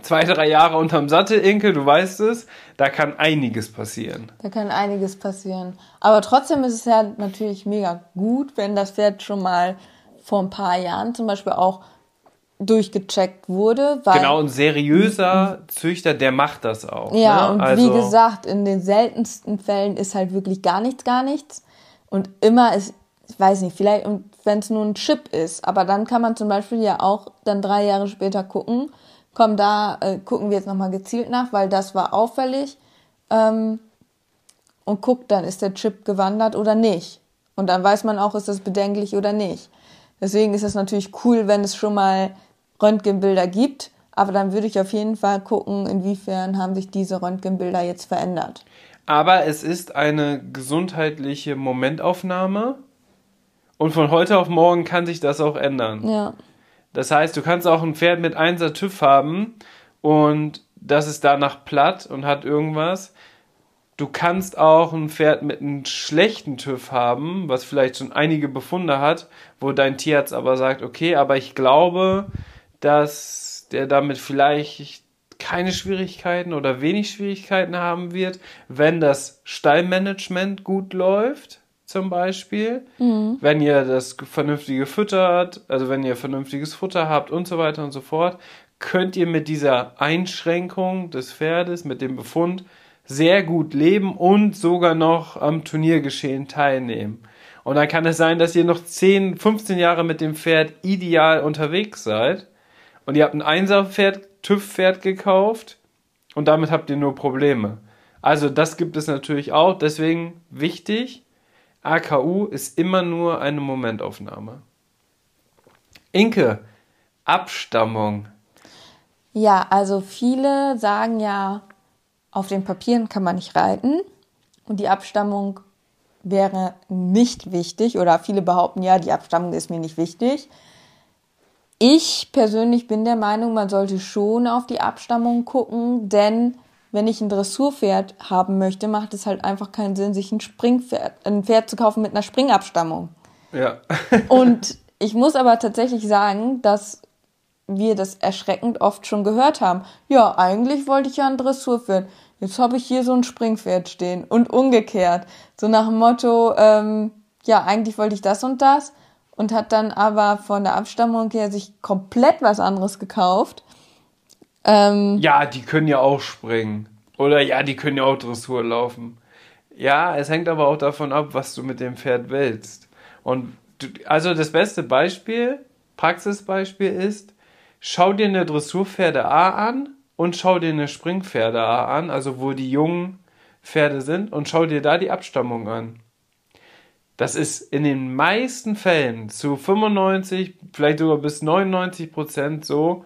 zwei, drei Jahre unterm Sattel, Inke, du weißt es, da kann einiges passieren. Da kann einiges passieren. Aber trotzdem ist es ja natürlich mega gut, wenn das Pferd schon mal vor ein paar Jahren zum Beispiel auch durchgecheckt wurde. Genau, ein seriöser Züchter, der macht das auch. Ja, ne? und also, wie gesagt, in den seltensten Fällen ist halt wirklich gar nichts, gar nichts. Und immer ist, ich weiß nicht, vielleicht, wenn es nur ein Chip ist, aber dann kann man zum Beispiel ja auch dann drei Jahre später gucken, komm, da äh, gucken wir jetzt nochmal gezielt nach, weil das war auffällig. Ähm, und guckt dann, ist der Chip gewandert oder nicht. Und dann weiß man auch, ist das bedenklich oder nicht. Deswegen ist es natürlich cool, wenn es schon mal Röntgenbilder gibt. Aber dann würde ich auf jeden Fall gucken, inwiefern haben sich diese Röntgenbilder jetzt verändert. Aber es ist eine gesundheitliche Momentaufnahme. Und von heute auf morgen kann sich das auch ändern. Ja. Das heißt, du kannst auch ein Pferd mit 1er TÜV haben und das ist danach platt und hat irgendwas. Du kannst auch ein Pferd mit einem schlechten TÜV haben, was vielleicht schon einige Befunde hat, wo dein Tierarzt aber sagt, okay, aber ich glaube, dass der damit vielleicht keine Schwierigkeiten oder wenig Schwierigkeiten haben wird, wenn das Stallmanagement gut läuft, zum Beispiel, mhm. wenn ihr das vernünftige füttert, also wenn ihr vernünftiges Futter habt und so weiter und so fort, könnt ihr mit dieser Einschränkung des Pferdes, mit dem Befund, sehr gut leben und sogar noch am Turniergeschehen teilnehmen. Und dann kann es sein, dass ihr noch 10, 15 Jahre mit dem Pferd ideal unterwegs seid und ihr habt ein Einser-Pferd, TÜV-Pferd gekauft und damit habt ihr nur Probleme. Also das gibt es natürlich auch, deswegen wichtig, AKU ist immer nur eine Momentaufnahme. Inke, Abstammung. Ja, also viele sagen ja, auf den Papieren kann man nicht reiten und die Abstammung wäre nicht wichtig oder viele behaupten ja, die Abstammung ist mir nicht wichtig. Ich persönlich bin der Meinung, man sollte schon auf die Abstammung gucken, denn wenn ich ein Dressurpferd haben möchte, macht es halt einfach keinen Sinn, sich ein Springpferd, ein Pferd zu kaufen mit einer Springabstammung. Ja. *laughs* Und ich muss aber tatsächlich sagen, dass wir das erschreckend oft schon gehört haben. Ja, eigentlich wollte ich ja ein Dressurpferd. Jetzt habe ich hier so ein Springpferd stehen. Und umgekehrt. So nach dem Motto, ähm, ja, eigentlich wollte ich das und das und hat dann aber von der Abstammung her sich komplett was anderes gekauft. Ähm, ja, die können ja auch springen. Oder ja, die können ja auch Dressur laufen. Ja, es hängt aber auch davon ab, was du mit dem Pferd willst. Und du, also das beste Beispiel, Praxisbeispiel ist, schau dir eine Dressurpferde A an und schau dir eine Springpferde A an, also wo die jungen Pferde sind, und schau dir da die Abstammung an. Das ist in den meisten Fällen zu 95, vielleicht sogar bis 99 Prozent so,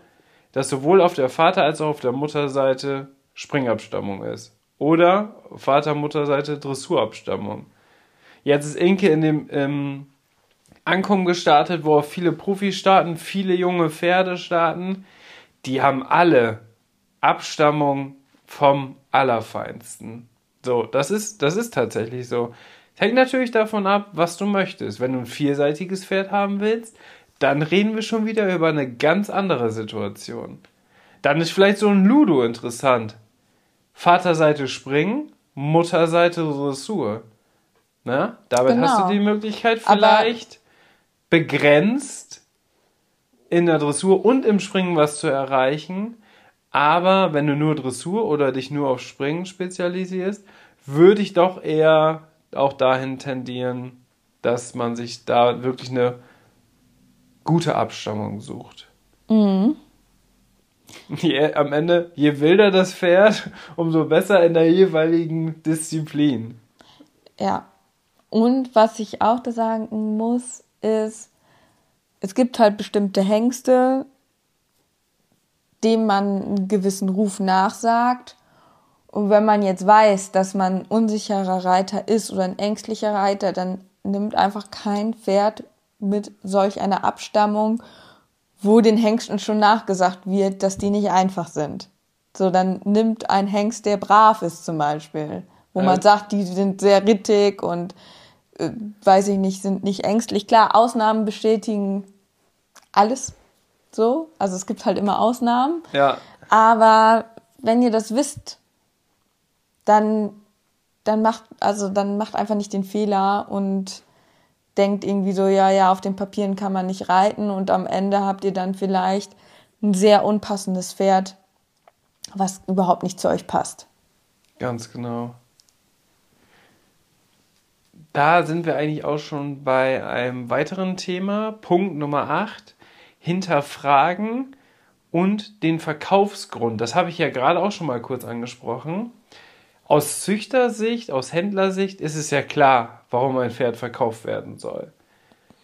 dass sowohl auf der Vater- als auch auf der Mutterseite Springabstammung ist. Oder Vater-Mutter-Seite Dressurabstammung. Jetzt ist Inke in dem ähm, Ankommen gestartet, wo auch viele Profis starten, viele junge Pferde starten. Die haben alle Abstammung vom Allerfeinsten. So, das ist, das ist tatsächlich so. Hängt natürlich davon ab, was du möchtest. Wenn du ein vierseitiges Pferd haben willst, dann reden wir schon wieder über eine ganz andere Situation. Dann ist vielleicht so ein Ludo interessant. Vaterseite Springen, Mutterseite Dressur. Na, damit genau. hast du genau. die Möglichkeit vielleicht Aber begrenzt in der Dressur und im Springen was zu erreichen. Aber wenn du nur Dressur oder dich nur auf Springen spezialisierst, würde ich doch eher auch dahin tendieren, dass man sich da wirklich eine gute Abstammung sucht. Mhm. *laughs* Je, am Ende, je wilder das Pferd, umso besser in der jeweiligen Disziplin. Ja. Und was ich auch da sagen muss, ist, es gibt halt bestimmte Hengste, dem man einen gewissen Ruf nachsagt. Und wenn man jetzt weiß, dass man ein unsicherer Reiter ist oder ein ängstlicher Reiter, dann nimmt einfach kein Pferd mit solch einer Abstammung, wo den Hengsten schon nachgesagt wird, dass die nicht einfach sind. So, dann nimmt ein Hengst, der brav ist zum Beispiel, wo ja. man sagt, die sind sehr rittig und äh, weiß ich nicht, sind nicht ängstlich. Klar, Ausnahmen bestätigen alles so. Also es gibt halt immer Ausnahmen. Ja. Aber wenn ihr das wisst, dann, dann macht, also dann macht einfach nicht den Fehler und denkt irgendwie so, ja, ja, auf den Papieren kann man nicht reiten und am Ende habt ihr dann vielleicht ein sehr unpassendes Pferd, was überhaupt nicht zu euch passt. Ganz genau. Da sind wir eigentlich auch schon bei einem weiteren Thema. Punkt Nummer 8. Hinterfragen und den Verkaufsgrund. Das habe ich ja gerade auch schon mal kurz angesprochen. Aus Züchtersicht, aus Händlersicht ist es ja klar, warum ein Pferd verkauft werden soll.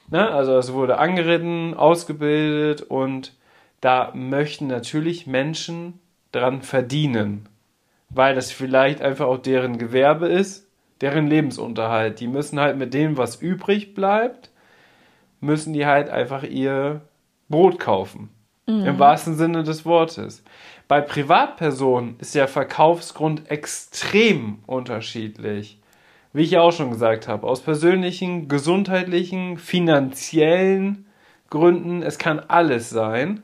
Ne? Also es wurde angeritten, ausgebildet und da möchten natürlich Menschen dran verdienen, weil das vielleicht einfach auch deren Gewerbe ist deren Lebensunterhalt. Die müssen halt mit dem, was übrig bleibt, müssen die halt einfach ihr Brot kaufen. Mhm. Im wahrsten Sinne des Wortes. Bei Privatpersonen ist der Verkaufsgrund extrem unterschiedlich. Wie ich ja auch schon gesagt habe, aus persönlichen, gesundheitlichen, finanziellen Gründen, es kann alles sein.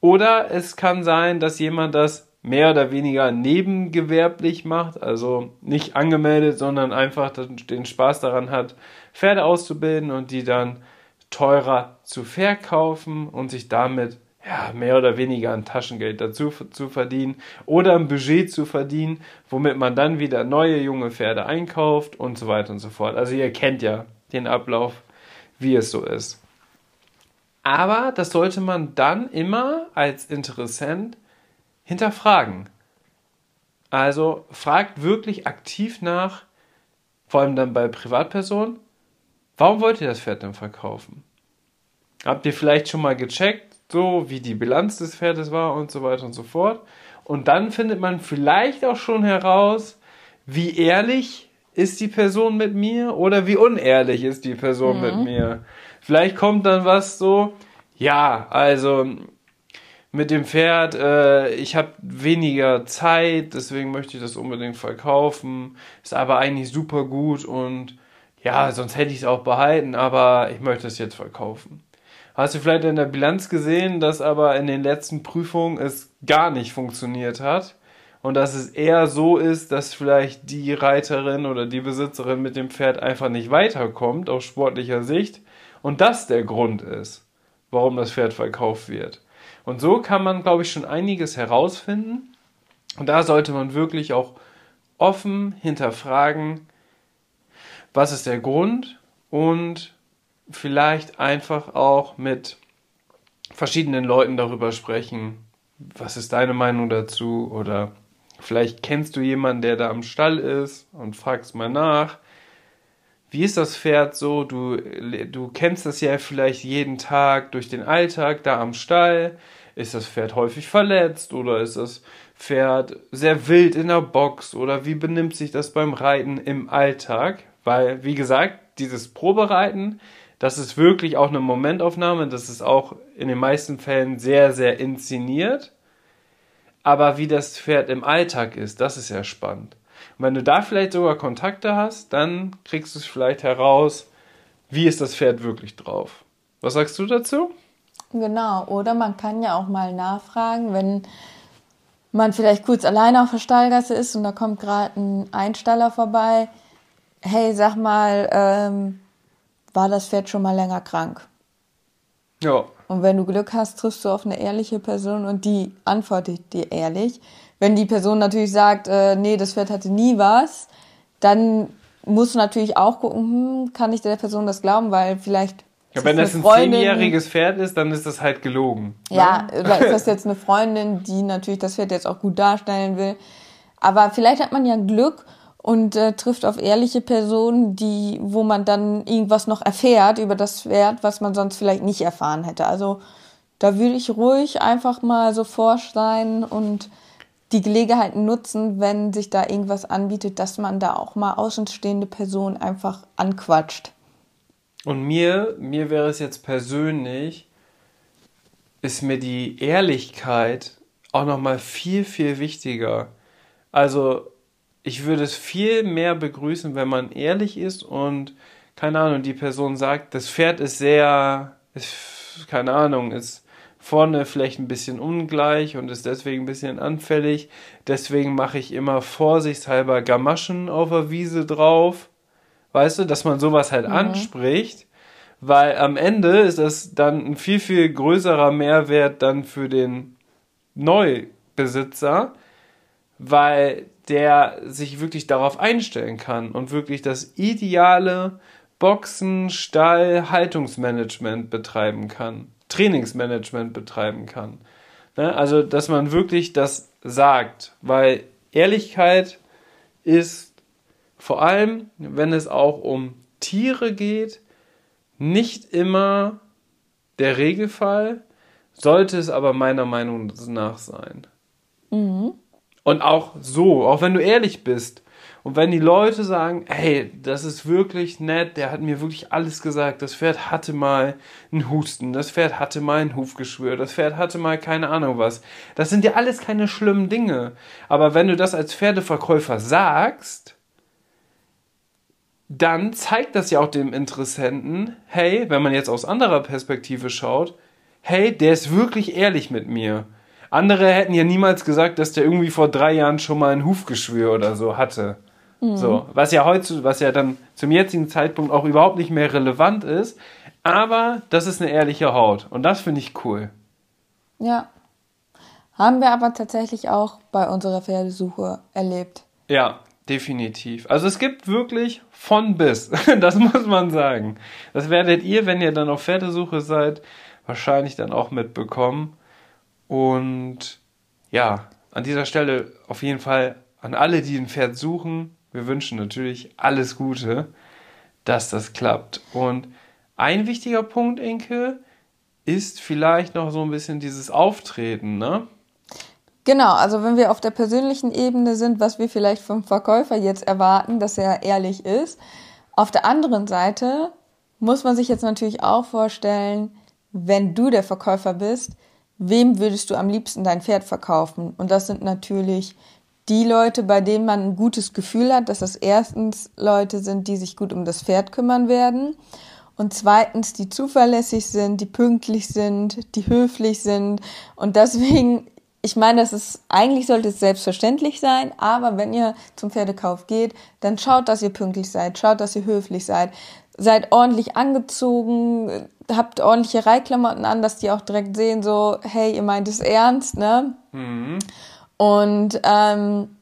Oder es kann sein, dass jemand das mehr oder weniger nebengewerblich macht, also nicht angemeldet, sondern einfach den Spaß daran hat, Pferde auszubilden und die dann teurer zu verkaufen und sich damit ja, mehr oder weniger ein Taschengeld dazu zu verdienen oder ein Budget zu verdienen, womit man dann wieder neue junge Pferde einkauft und so weiter und so fort. Also ihr kennt ja den Ablauf, wie es so ist. Aber das sollte man dann immer als Interessent hinterfragen. Also fragt wirklich aktiv nach, vor allem dann bei Privatpersonen, warum wollt ihr das Pferd denn verkaufen? Habt ihr vielleicht schon mal gecheckt, so wie die Bilanz des Pferdes war und so weiter und so fort? Und dann findet man vielleicht auch schon heraus, wie ehrlich ist die Person mit mir oder wie unehrlich ist die Person mhm. mit mir. Vielleicht kommt dann was so, ja, also mit dem Pferd, äh, ich habe weniger Zeit, deswegen möchte ich das unbedingt verkaufen. Ist aber eigentlich super gut und ja, sonst hätte ich es auch behalten, aber ich möchte es jetzt verkaufen. Hast du vielleicht in der Bilanz gesehen, dass aber in den letzten Prüfungen es gar nicht funktioniert hat? Und dass es eher so ist, dass vielleicht die Reiterin oder die Besitzerin mit dem Pferd einfach nicht weiterkommt aus sportlicher Sicht und das der Grund ist, warum das Pferd verkauft wird. Und so kann man, glaube ich, schon einiges herausfinden. Und da sollte man wirklich auch offen hinterfragen, was ist der Grund und vielleicht einfach auch mit verschiedenen Leuten darüber sprechen, was ist deine Meinung dazu oder vielleicht kennst du jemanden, der da am Stall ist und fragst mal nach. Wie ist das Pferd so? Du, du kennst das ja vielleicht jeden Tag durch den Alltag da am Stall. Ist das Pferd häufig verletzt oder ist das Pferd sehr wild in der Box oder wie benimmt sich das beim Reiten im Alltag? Weil, wie gesagt, dieses Probereiten, das ist wirklich auch eine Momentaufnahme, das ist auch in den meisten Fällen sehr, sehr inszeniert. Aber wie das Pferd im Alltag ist, das ist ja spannend. Und wenn du da vielleicht sogar Kontakte hast, dann kriegst du es vielleicht heraus, wie ist das Pferd wirklich drauf. Was sagst du dazu? Genau, oder man kann ja auch mal nachfragen, wenn man vielleicht kurz alleine auf der Stallgasse ist und da kommt gerade ein Einstaller vorbei. Hey, sag mal, ähm, war das Pferd schon mal länger krank? Ja. Und wenn du Glück hast, triffst du auf eine ehrliche Person und die antwortet dir ehrlich. Wenn die Person natürlich sagt, äh, nee, das Pferd hatte nie was, dann musst du natürlich auch gucken, hm, kann ich der Person das glauben, weil vielleicht ja, wenn das ein zehnjähriges Pferd ist, dann ist das halt gelogen. Ne? Ja, oder ist das jetzt eine Freundin, die natürlich das Pferd jetzt auch gut darstellen will. Aber vielleicht hat man ja Glück und äh, trifft auf ehrliche Personen, die, wo man dann irgendwas noch erfährt über das Pferd, was man sonst vielleicht nicht erfahren hätte. Also da würde ich ruhig einfach mal so forsch sein und die Gelegenheit nutzen, wenn sich da irgendwas anbietet, dass man da auch mal außenstehende Personen einfach anquatscht. Und mir, mir wäre es jetzt persönlich, ist mir die Ehrlichkeit auch nochmal viel, viel wichtiger. Also, ich würde es viel mehr begrüßen, wenn man ehrlich ist und, keine Ahnung, die Person sagt, das Pferd ist sehr, ist, keine Ahnung, ist vorne vielleicht ein bisschen ungleich und ist deswegen ein bisschen anfällig. Deswegen mache ich immer vorsichtshalber Gamaschen auf der Wiese drauf weißt du, dass man sowas halt Mhm. anspricht, weil am Ende ist das dann ein viel, viel größerer Mehrwert dann für den Neubesitzer, weil der sich wirklich darauf einstellen kann und wirklich das ideale Boxen, Stall, Haltungsmanagement betreiben kann, Trainingsmanagement betreiben kann. Ne? Also, dass man wirklich das sagt, weil Ehrlichkeit ist vor allem, wenn es auch um Tiere geht, nicht immer der Regelfall, sollte es aber meiner Meinung nach sein. Und auch so, auch wenn du ehrlich bist und wenn die Leute sagen, hey, das ist wirklich nett, der hat mir wirklich alles gesagt, das Pferd hatte mal einen Husten, das Pferd hatte mal ein Hufgeschwür, das Pferd hatte mal keine Ahnung was. Das sind ja alles keine schlimmen Dinge. Aber wenn du das als Pferdeverkäufer sagst, dann zeigt das ja auch dem Interessenten, hey, wenn man jetzt aus anderer Perspektive schaut, hey, der ist wirklich ehrlich mit mir. Andere hätten ja niemals gesagt, dass der irgendwie vor drei Jahren schon mal ein Hufgeschwür oder so hatte. So, was ja heute, was ja dann zum jetzigen Zeitpunkt auch überhaupt nicht mehr relevant ist. Aber das ist eine ehrliche Haut. Und das finde ich cool. Ja. Haben wir aber tatsächlich auch bei unserer Pferdesuche erlebt. Ja, definitiv. Also es gibt wirklich von bis. *laughs* Das muss man sagen. Das werdet ihr, wenn ihr dann auf Pferdesuche seid, wahrscheinlich dann auch mitbekommen. Und ja, an dieser Stelle auf jeden Fall an alle, die ein Pferd suchen. Wir wünschen natürlich alles Gute, dass das klappt. Und ein wichtiger Punkt, Inke, ist vielleicht noch so ein bisschen dieses Auftreten, ne? Genau, also wenn wir auf der persönlichen Ebene sind, was wir vielleicht vom Verkäufer jetzt erwarten, dass er ehrlich ist. Auf der anderen Seite muss man sich jetzt natürlich auch vorstellen, wenn du der Verkäufer bist, wem würdest du am liebsten dein Pferd verkaufen? Und das sind natürlich die Leute, bei denen man ein gutes Gefühl hat, dass das erstens Leute sind, die sich gut um das Pferd kümmern werden. Und zweitens, die zuverlässig sind, die pünktlich sind, die höflich sind. Und deswegen, ich meine, das ist, eigentlich sollte es selbstverständlich sein, aber wenn ihr zum Pferdekauf geht, dann schaut, dass ihr pünktlich seid, schaut, dass ihr höflich seid, seid ordentlich angezogen, habt ordentliche Reitklamotten an, dass die auch direkt sehen, so, hey, ihr meint es ernst, ne? Und ähm,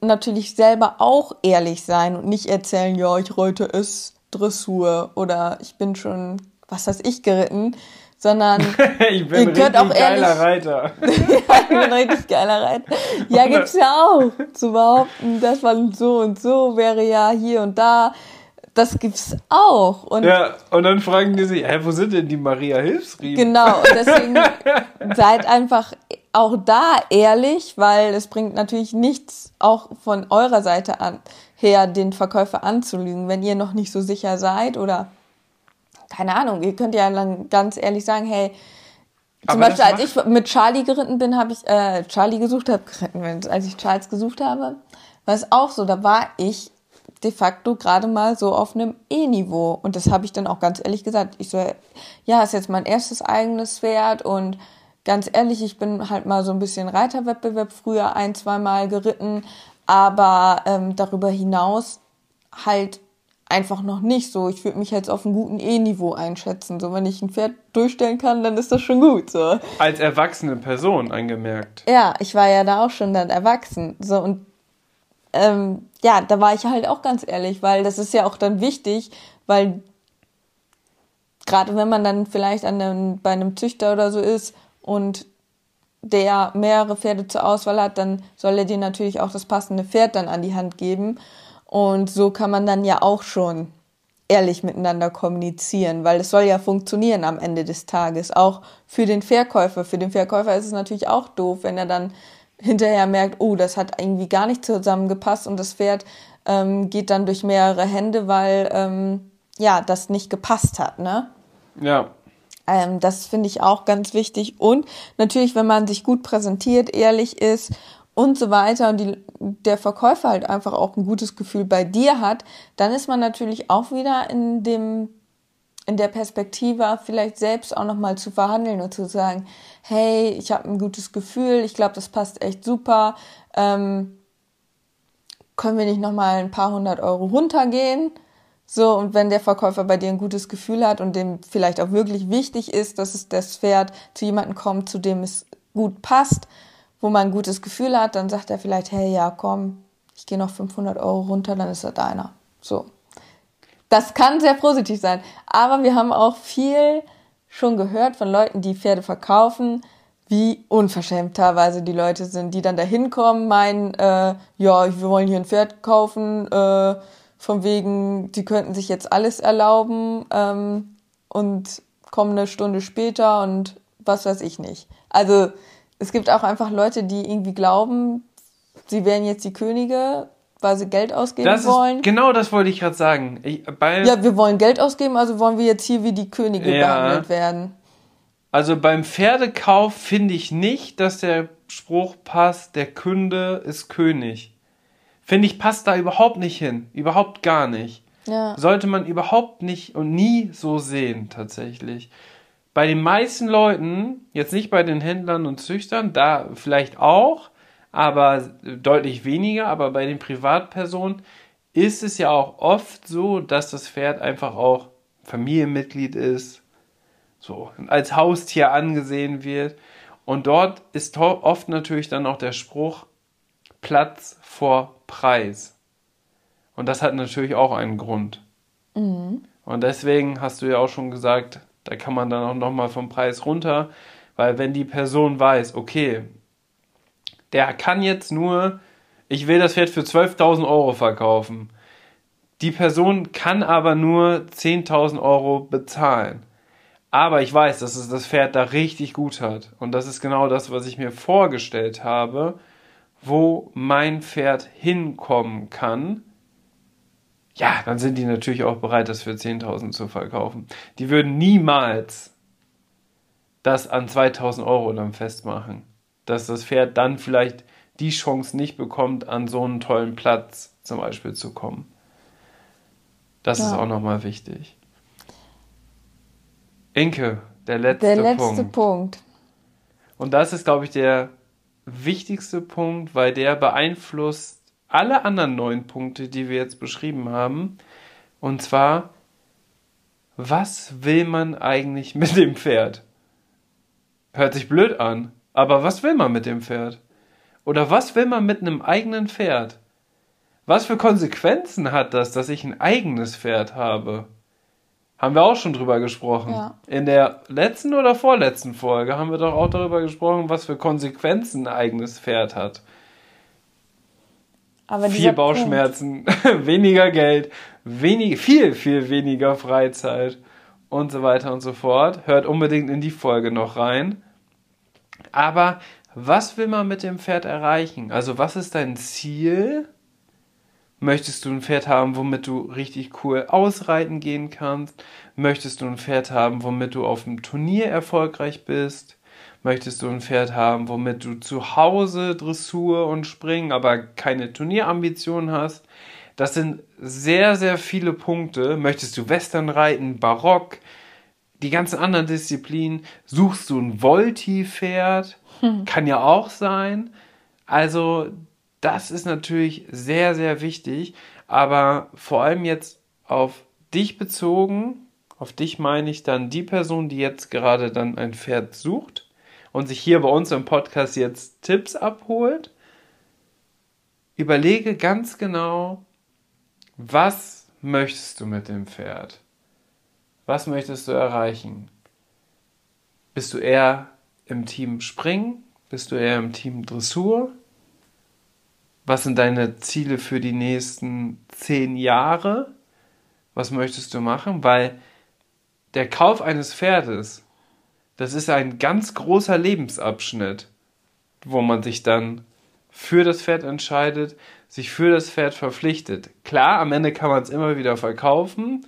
natürlich selber auch ehrlich sein und nicht erzählen, ja, ich reite es Dressur oder ich bin schon, was weiß ich, geritten, sondern *laughs* ich bin ihr könnt auch ehrlich, geiler Reiter. *laughs* ja, ich bin ein richtig geiler Reiter. Ja, gibt's ja auch. Zu behaupten, das war so und so, wäre ja hier und da. Das gibt's auch. Und Ja, und dann fragen die sich, hä, wo sind denn die Maria Hilfsriemen? Genau, und deswegen *laughs* seid einfach auch da ehrlich, weil es bringt natürlich nichts auch von eurer Seite an, her, den Verkäufer anzulügen, wenn ihr noch nicht so sicher seid oder keine Ahnung, ihr könnt ja dann ganz ehrlich sagen, hey, zum Aber Beispiel, als ich mit Charlie geritten bin, habe ich äh, Charlie gesucht, habe geritten, als ich Charles gesucht habe, war es auch so, da war ich de facto gerade mal so auf einem E-Niveau. Und das habe ich dann auch ganz ehrlich gesagt. Ich so, ja, ist jetzt mein erstes eigenes Pferd und ganz ehrlich, ich bin halt mal so ein bisschen Reiterwettbewerb früher ein, zweimal geritten, aber ähm, darüber hinaus halt einfach noch nicht so. Ich würde mich jetzt auf einem guten E-Niveau einschätzen. So, wenn ich ein Pferd durchstellen kann, dann ist das schon gut. So. Als erwachsene Person angemerkt. Ja, ich war ja da auch schon dann erwachsen. So und ähm, ja, da war ich halt auch ganz ehrlich, weil das ist ja auch dann wichtig, weil gerade wenn man dann vielleicht an einem, bei einem Züchter oder so ist und der mehrere Pferde zur Auswahl hat, dann soll er dir natürlich auch das passende Pferd dann an die Hand geben. Und so kann man dann ja auch schon ehrlich miteinander kommunizieren, weil es soll ja funktionieren am Ende des Tages, auch für den Verkäufer. Für den Verkäufer ist es natürlich auch doof, wenn er dann hinterher merkt, oh, das hat irgendwie gar nicht zusammengepasst und das Pferd ähm, geht dann durch mehrere Hände, weil ähm, ja das nicht gepasst hat, ne? Ja. Ähm, das finde ich auch ganz wichtig und natürlich, wenn man sich gut präsentiert, ehrlich ist und so weiter und die, der Verkäufer halt einfach auch ein gutes Gefühl bei dir hat, dann ist man natürlich auch wieder in dem in der Perspektive vielleicht selbst auch noch mal zu verhandeln und zu sagen, hey, ich habe ein gutes Gefühl, ich glaube, das passt echt super. Ähm, können wir nicht noch mal ein paar hundert Euro runtergehen? So, und wenn der Verkäufer bei dir ein gutes Gefühl hat und dem vielleicht auch wirklich wichtig ist, dass es das Pferd zu jemandem kommt, zu dem es gut passt, wo man ein gutes Gefühl hat, dann sagt er vielleicht, hey, ja, komm, ich gehe noch 500 Euro runter, dann ist er deiner. So. Das kann sehr positiv sein. Aber wir haben auch viel schon gehört von Leuten, die Pferde verkaufen, wie unverschämt teilweise die Leute sind, die dann da hinkommen, meinen, äh, ja, wir wollen hier ein Pferd kaufen, äh, von wegen, die könnten sich jetzt alles erlauben ähm, und kommen eine Stunde später und was weiß ich nicht. Also es gibt auch einfach Leute, die irgendwie glauben, sie wären jetzt die Könige, weil sie Geld ausgeben das wollen. Ist, genau das wollte ich gerade sagen. Ich, ja, wir wollen Geld ausgeben, also wollen wir jetzt hier wie die Könige ja. behandelt werden. Also beim Pferdekauf finde ich nicht, dass der Spruch passt, der Kunde ist König. Finde ich, passt da überhaupt nicht hin. Überhaupt gar nicht. Ja. Sollte man überhaupt nicht und nie so sehen, tatsächlich. Bei den meisten Leuten, jetzt nicht bei den Händlern und Züchtern, da vielleicht auch, aber deutlich weniger, aber bei den Privatpersonen ist es ja auch oft so, dass das Pferd einfach auch Familienmitglied ist, so als Haustier angesehen wird. Und dort ist oft natürlich dann auch der Spruch Platz vor Preis. Und das hat natürlich auch einen Grund. Mhm. Und deswegen hast du ja auch schon gesagt, da kann man dann auch nochmal vom Preis runter, weil wenn die Person weiß, okay, der kann jetzt nur, ich will das Pferd für 12.000 Euro verkaufen. Die Person kann aber nur 10.000 Euro bezahlen. Aber ich weiß, dass es das Pferd da richtig gut hat. Und das ist genau das, was ich mir vorgestellt habe, wo mein Pferd hinkommen kann. Ja, dann sind die natürlich auch bereit, das für 10.000 zu verkaufen. Die würden niemals das an 2.000 Euro dann festmachen dass das Pferd dann vielleicht die Chance nicht bekommt, an so einen tollen Platz zum Beispiel zu kommen. Das ja. ist auch nochmal wichtig. Inke, der letzte, der letzte Punkt. Punkt. Und das ist, glaube ich, der wichtigste Punkt, weil der beeinflusst alle anderen neun Punkte, die wir jetzt beschrieben haben. Und zwar, was will man eigentlich mit dem Pferd? Hört sich blöd an, aber was will man mit dem Pferd? Oder was will man mit einem eigenen Pferd? Was für Konsequenzen hat das, dass ich ein eigenes Pferd habe? Haben wir auch schon drüber gesprochen. Ja. In der letzten oder vorletzten Folge haben wir doch auch darüber gesprochen, was für Konsequenzen ein eigenes Pferd hat. Aber Viel Bauchschmerzen, *laughs* weniger Geld, wenig, viel, viel weniger Freizeit und so weiter und so fort. Hört unbedingt in die Folge noch rein. Aber was will man mit dem Pferd erreichen? Also was ist dein Ziel? Möchtest du ein Pferd haben, womit du richtig cool ausreiten gehen kannst? Möchtest du ein Pferd haben, womit du auf dem Turnier erfolgreich bist? Möchtest du ein Pferd haben, womit du zu Hause Dressur und Springen, aber keine Turnierambitionen hast? Das sind sehr, sehr viele Punkte. Möchtest du Western reiten, Barock? Die ganzen anderen Disziplinen, suchst du ein Volti-Pferd, hm. kann ja auch sein. Also, das ist natürlich sehr, sehr wichtig, aber vor allem jetzt auf dich bezogen, auf dich meine ich dann die Person, die jetzt gerade dann ein Pferd sucht und sich hier bei uns im Podcast jetzt Tipps abholt. Überlege ganz genau, was möchtest du mit dem Pferd? Was möchtest du erreichen? Bist du eher im Team Springen? Bist du eher im Team Dressur? Was sind deine Ziele für die nächsten zehn Jahre? Was möchtest du machen? Weil der Kauf eines Pferdes, das ist ein ganz großer Lebensabschnitt, wo man sich dann für das Pferd entscheidet, sich für das Pferd verpflichtet. Klar, am Ende kann man es immer wieder verkaufen,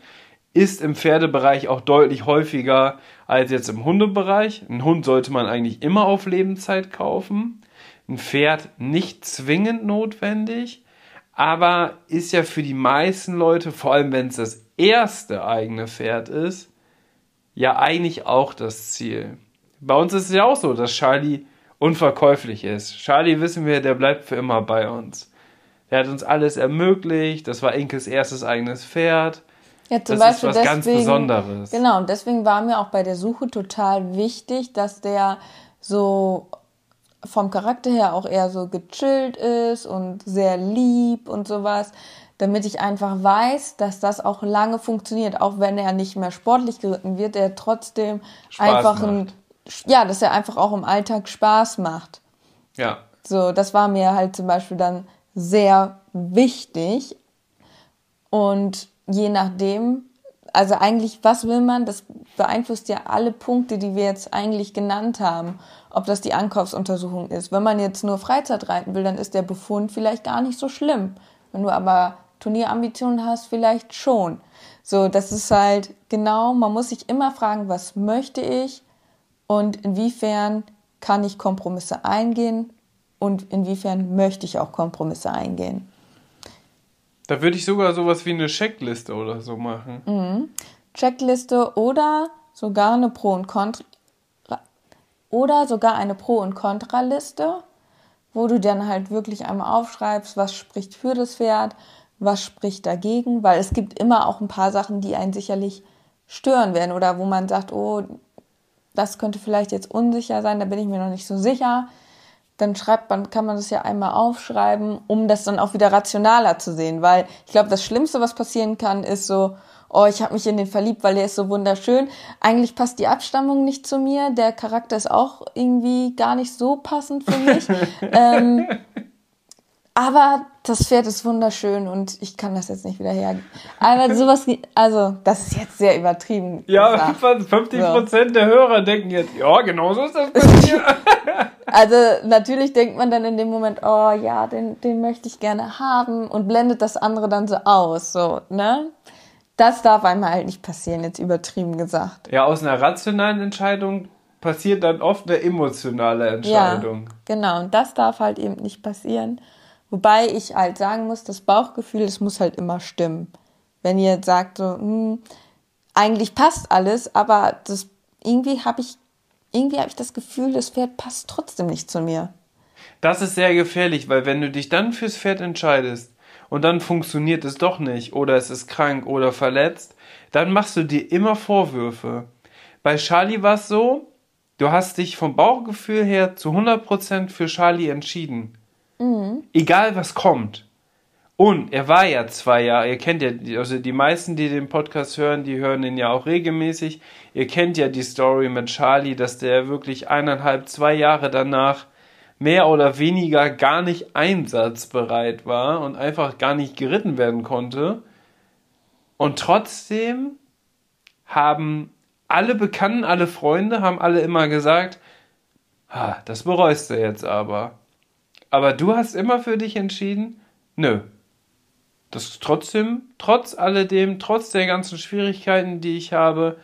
ist im Pferdebereich auch deutlich häufiger als jetzt im Hundebereich. Ein Hund sollte man eigentlich immer auf Lebenszeit kaufen. Ein Pferd nicht zwingend notwendig, aber ist ja für die meisten Leute, vor allem wenn es das erste eigene Pferd ist, ja eigentlich auch das Ziel. Bei uns ist es ja auch so, dass Charlie unverkäuflich ist. Charlie wissen wir, der bleibt für immer bei uns. Der hat uns alles ermöglicht. Das war Inkes erstes eigenes Pferd. Ja, zum das Beispiel ist was deswegen, ganz Besonderes. Genau, und deswegen war mir auch bei der Suche total wichtig, dass der so vom Charakter her auch eher so gechillt ist und sehr lieb und sowas, damit ich einfach weiß, dass das auch lange funktioniert, auch wenn er nicht mehr sportlich geritten wird, er trotzdem Spaß einfach ein, ja, dass er einfach auch im Alltag Spaß macht. Ja. So, das war mir halt zum Beispiel dann sehr wichtig. Und je nachdem, also eigentlich, was will man, das beeinflusst ja alle Punkte, die wir jetzt eigentlich genannt haben. Ob das die Ankaufsuntersuchung ist. Wenn man jetzt nur Freizeit reiten will, dann ist der Befund vielleicht gar nicht so schlimm. Wenn du aber Turnierambitionen hast, vielleicht schon. So, das ist halt genau, man muss sich immer fragen, was möchte ich und inwiefern kann ich Kompromisse eingehen und inwiefern möchte ich auch Kompromisse eingehen. Da würde ich sogar sowas wie eine Checkliste oder so machen. Mhm. Checkliste oder sogar eine Pro- und Contra oder sogar eine Pro- und Kontraliste, wo du dann halt wirklich einmal aufschreibst, was spricht für das Pferd, was spricht dagegen, weil es gibt immer auch ein paar Sachen, die einen sicherlich stören werden oder wo man sagt, oh, das könnte vielleicht jetzt unsicher sein, da bin ich mir noch nicht so sicher. Dann schreibt man, kann man das ja einmal aufschreiben, um das dann auch wieder rationaler zu sehen, weil ich glaube, das Schlimmste, was passieren kann, ist so, oh, ich habe mich in den verliebt, weil der ist so wunderschön. Eigentlich passt die Abstammung nicht zu mir, der Charakter ist auch irgendwie gar nicht so passend für mich. *laughs* ähm, aber das Pferd ist wunderschön und ich kann das jetzt nicht wieder her. Aber *laughs* sowas, also das ist jetzt sehr übertrieben. Ja, gesagt. 50 Prozent so. der Hörer denken jetzt, ja, genau so ist das mir. *laughs* also natürlich denkt man dann in dem Moment, oh ja, den, den möchte ich gerne haben und blendet das andere dann so aus, so, ne? Das darf einem halt nicht passieren, jetzt übertrieben gesagt. Ja, aus einer rationalen Entscheidung passiert dann oft eine emotionale Entscheidung. Ja, genau, und das darf halt eben nicht passieren. Wobei ich halt sagen muss, das Bauchgefühl, das muss halt immer stimmen. Wenn ihr jetzt sagt, so, hm, eigentlich passt alles, aber das irgendwie habe ich irgendwie habe ich das Gefühl, das Pferd passt trotzdem nicht zu mir. Das ist sehr gefährlich, weil wenn du dich dann fürs Pferd entscheidest und dann funktioniert es doch nicht oder es ist krank oder verletzt, dann machst du dir immer Vorwürfe. Bei Charlie war es so, du hast dich vom Bauchgefühl her zu 100% für Charlie entschieden. Mhm. Egal was kommt. Und er war ja zwei Jahre, ihr kennt ja, also die meisten, die den Podcast hören, die hören ihn ja auch regelmäßig. Ihr kennt ja die Story mit Charlie, dass der wirklich eineinhalb, zwei Jahre danach mehr oder weniger gar nicht einsatzbereit war und einfach gar nicht geritten werden konnte. Und trotzdem haben alle Bekannten, alle Freunde, haben alle immer gesagt, ha, das bereust du jetzt aber. Aber du hast immer für dich entschieden, nö. Das trotzdem, trotz alledem, trotz der ganzen Schwierigkeiten, die ich habe,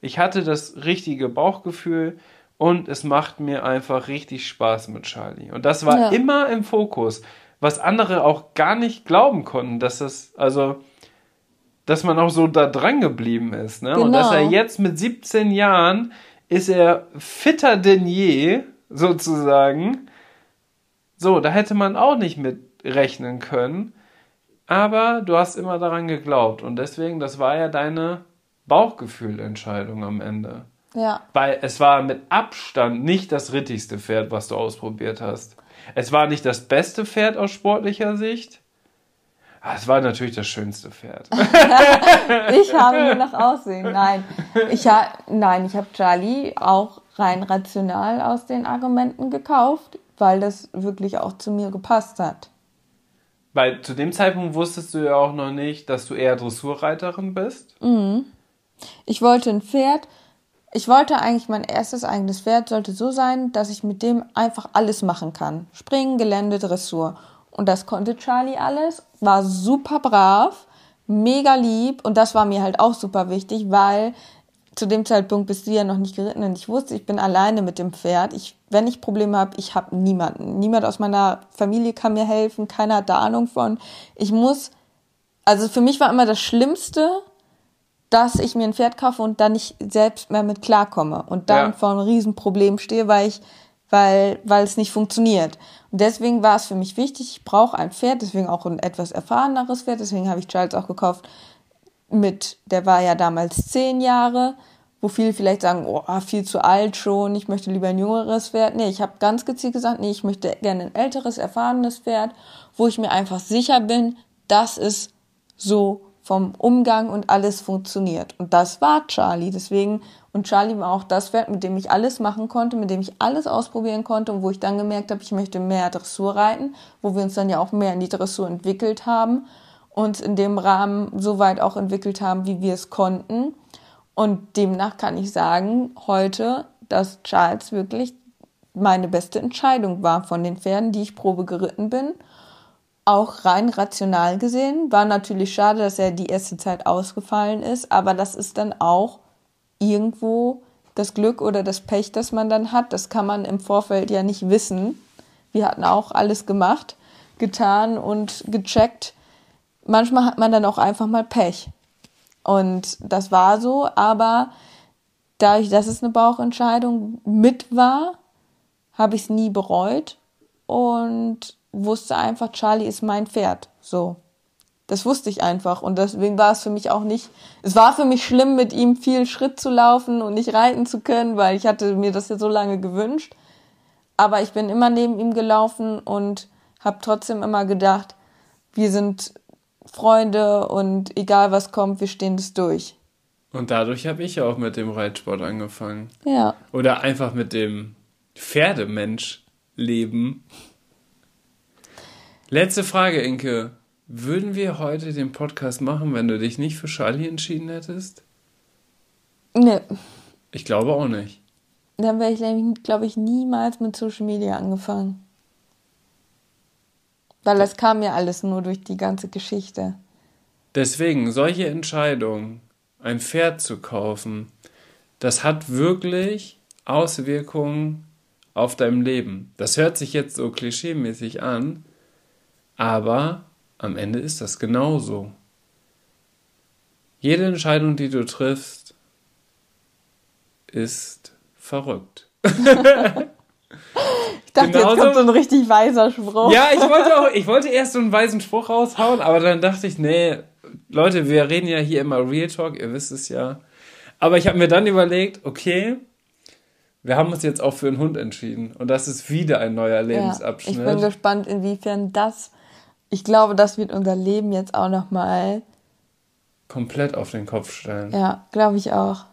ich hatte das richtige Bauchgefühl und es macht mir einfach richtig Spaß mit Charlie. Und das war ja. immer im Fokus, was andere auch gar nicht glauben konnten, dass das, also, dass man auch so da dran geblieben ist. Ne? Genau. Und dass er genau. jetzt mit 17 Jahren ist er fitter denn je, sozusagen. So, da hätte man auch nicht mit rechnen können. Aber du hast immer daran geglaubt. Und deswegen, das war ja deine Bauchgefühlentscheidung am Ende. Ja. Weil es war mit Abstand nicht das rittigste Pferd, was du ausprobiert hast. Es war nicht das beste Pferd aus sportlicher Sicht. Ah, es war natürlich das schönste Pferd. *laughs* ich habe nur nach *laughs* Aussehen. Nein, ich ha nein, ich habe Charlie auch rein rational aus den Argumenten gekauft weil das wirklich auch zu mir gepasst hat. Weil zu dem Zeitpunkt wusstest du ja auch noch nicht, dass du eher Dressurreiterin bist. Mhm. Ich wollte ein Pferd. Ich wollte eigentlich mein erstes eigenes Pferd sollte so sein, dass ich mit dem einfach alles machen kann. Springen, Gelände, Dressur. Und das konnte Charlie alles, war super brav, mega lieb und das war mir halt auch super wichtig, weil zu dem Zeitpunkt bist du ja noch nicht geritten und ich wusste, ich bin alleine mit dem Pferd. Ich, wenn ich Probleme habe, ich habe niemanden. Niemand aus meiner Familie kann mir helfen, keiner hat da Ahnung von. Ich muss, also für mich war immer das Schlimmste, dass ich mir ein Pferd kaufe und dann nicht selbst mehr mit klarkomme und dann ja. vor einem Riesenproblem stehe, weil ich, weil, weil es nicht funktioniert. Und deswegen war es für mich wichtig, ich brauche ein Pferd, deswegen auch ein etwas erfahreneres Pferd, deswegen habe ich Charles auch gekauft, mit, der war ja damals zehn Jahre, wo viele vielleicht sagen, oh, viel zu alt schon, ich möchte lieber ein jüngeres Pferd. Nee, ich habe ganz gezielt gesagt, nee, ich möchte gerne ein älteres, erfahrenes Pferd, wo ich mir einfach sicher bin, dass es so vom Umgang und alles funktioniert. Und das war Charlie. Deswegen, und Charlie war auch das Pferd, mit dem ich alles machen konnte, mit dem ich alles ausprobieren konnte und wo ich dann gemerkt habe, ich möchte mehr Dressur reiten, wo wir uns dann ja auch mehr in die Dressur entwickelt haben und in dem Rahmen so weit auch entwickelt haben, wie wir es konnten. Und demnach kann ich sagen, heute, dass Charles wirklich meine beste Entscheidung war von den Pferden, die ich Probe geritten bin. Auch rein rational gesehen. War natürlich schade, dass er die erste Zeit ausgefallen ist, aber das ist dann auch irgendwo das Glück oder das Pech, das man dann hat. Das kann man im Vorfeld ja nicht wissen. Wir hatten auch alles gemacht, getan und gecheckt. Manchmal hat man dann auch einfach mal Pech. Und das war so, aber dadurch, dass es eine Bauchentscheidung mit war, habe ich es nie bereut und wusste einfach, Charlie ist mein Pferd. So. Das wusste ich einfach und deswegen war es für mich auch nicht, es war für mich schlimm, mit ihm viel Schritt zu laufen und nicht reiten zu können, weil ich hatte mir das ja so lange gewünscht. Aber ich bin immer neben ihm gelaufen und habe trotzdem immer gedacht, wir sind Freunde und egal was kommt, wir stehen das durch. Und dadurch habe ich auch mit dem Reitsport angefangen. Ja. Oder einfach mit dem Pferdemensch-Leben. Letzte Frage, Inke. Würden wir heute den Podcast machen, wenn du dich nicht für Charlie entschieden hättest? Nee. Ich glaube auch nicht. Dann wäre ich, glaube ich, niemals mit Social Media angefangen. Weil das kam ja alles nur durch die ganze Geschichte. Deswegen, solche Entscheidungen, ein Pferd zu kaufen, das hat wirklich Auswirkungen auf dein Leben. Das hört sich jetzt so klischeemäßig an, aber am Ende ist das genauso. Jede Entscheidung, die du triffst, ist verrückt. *laughs* Ich dachte, Genauso, jetzt kommt so ein richtig weiser Spruch. Ja, ich wollte auch, ich wollte erst so einen weisen Spruch raushauen, aber dann dachte ich, nee, Leute, wir reden ja hier immer Real Talk, ihr wisst es ja. Aber ich habe mir dann überlegt, okay, wir haben uns jetzt auch für einen Hund entschieden und das ist wieder ein neuer Lebensabschnitt. Ja, ich bin gespannt, inwiefern das, ich glaube, das wird unser Leben jetzt auch nochmal komplett auf den Kopf stellen. Ja, glaube ich auch.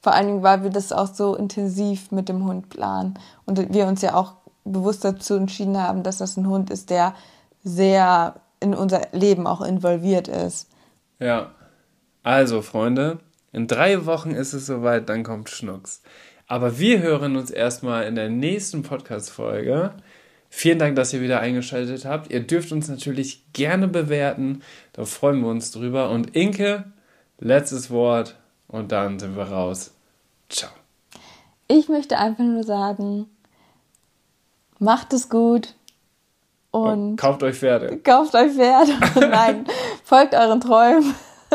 Vor allen Dingen, weil wir das auch so intensiv mit dem Hund planen und wir uns ja auch bewusst dazu entschieden haben, dass das ein Hund ist, der sehr in unser Leben auch involviert ist. Ja. Also, Freunde, in drei Wochen ist es soweit, dann kommt Schnucks. Aber wir hören uns erstmal in der nächsten Podcast-Folge. Vielen Dank, dass ihr wieder eingeschaltet habt. Ihr dürft uns natürlich gerne bewerten. Da freuen wir uns drüber. Und Inke, letztes Wort und dann sind wir raus. Ciao. Ich möchte einfach nur sagen, macht es gut und, und kauft euch Pferde. Kauft euch Pferde. *laughs* *laughs* Nein, folgt euren Träumen. *laughs*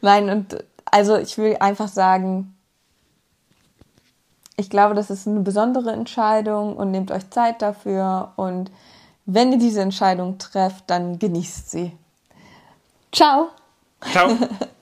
Nein, und also ich will einfach sagen, ich glaube, das ist eine besondere Entscheidung und nehmt euch Zeit dafür und wenn ihr diese Entscheidung trefft, dann genießt sie. Ciao. Ciao. *laughs*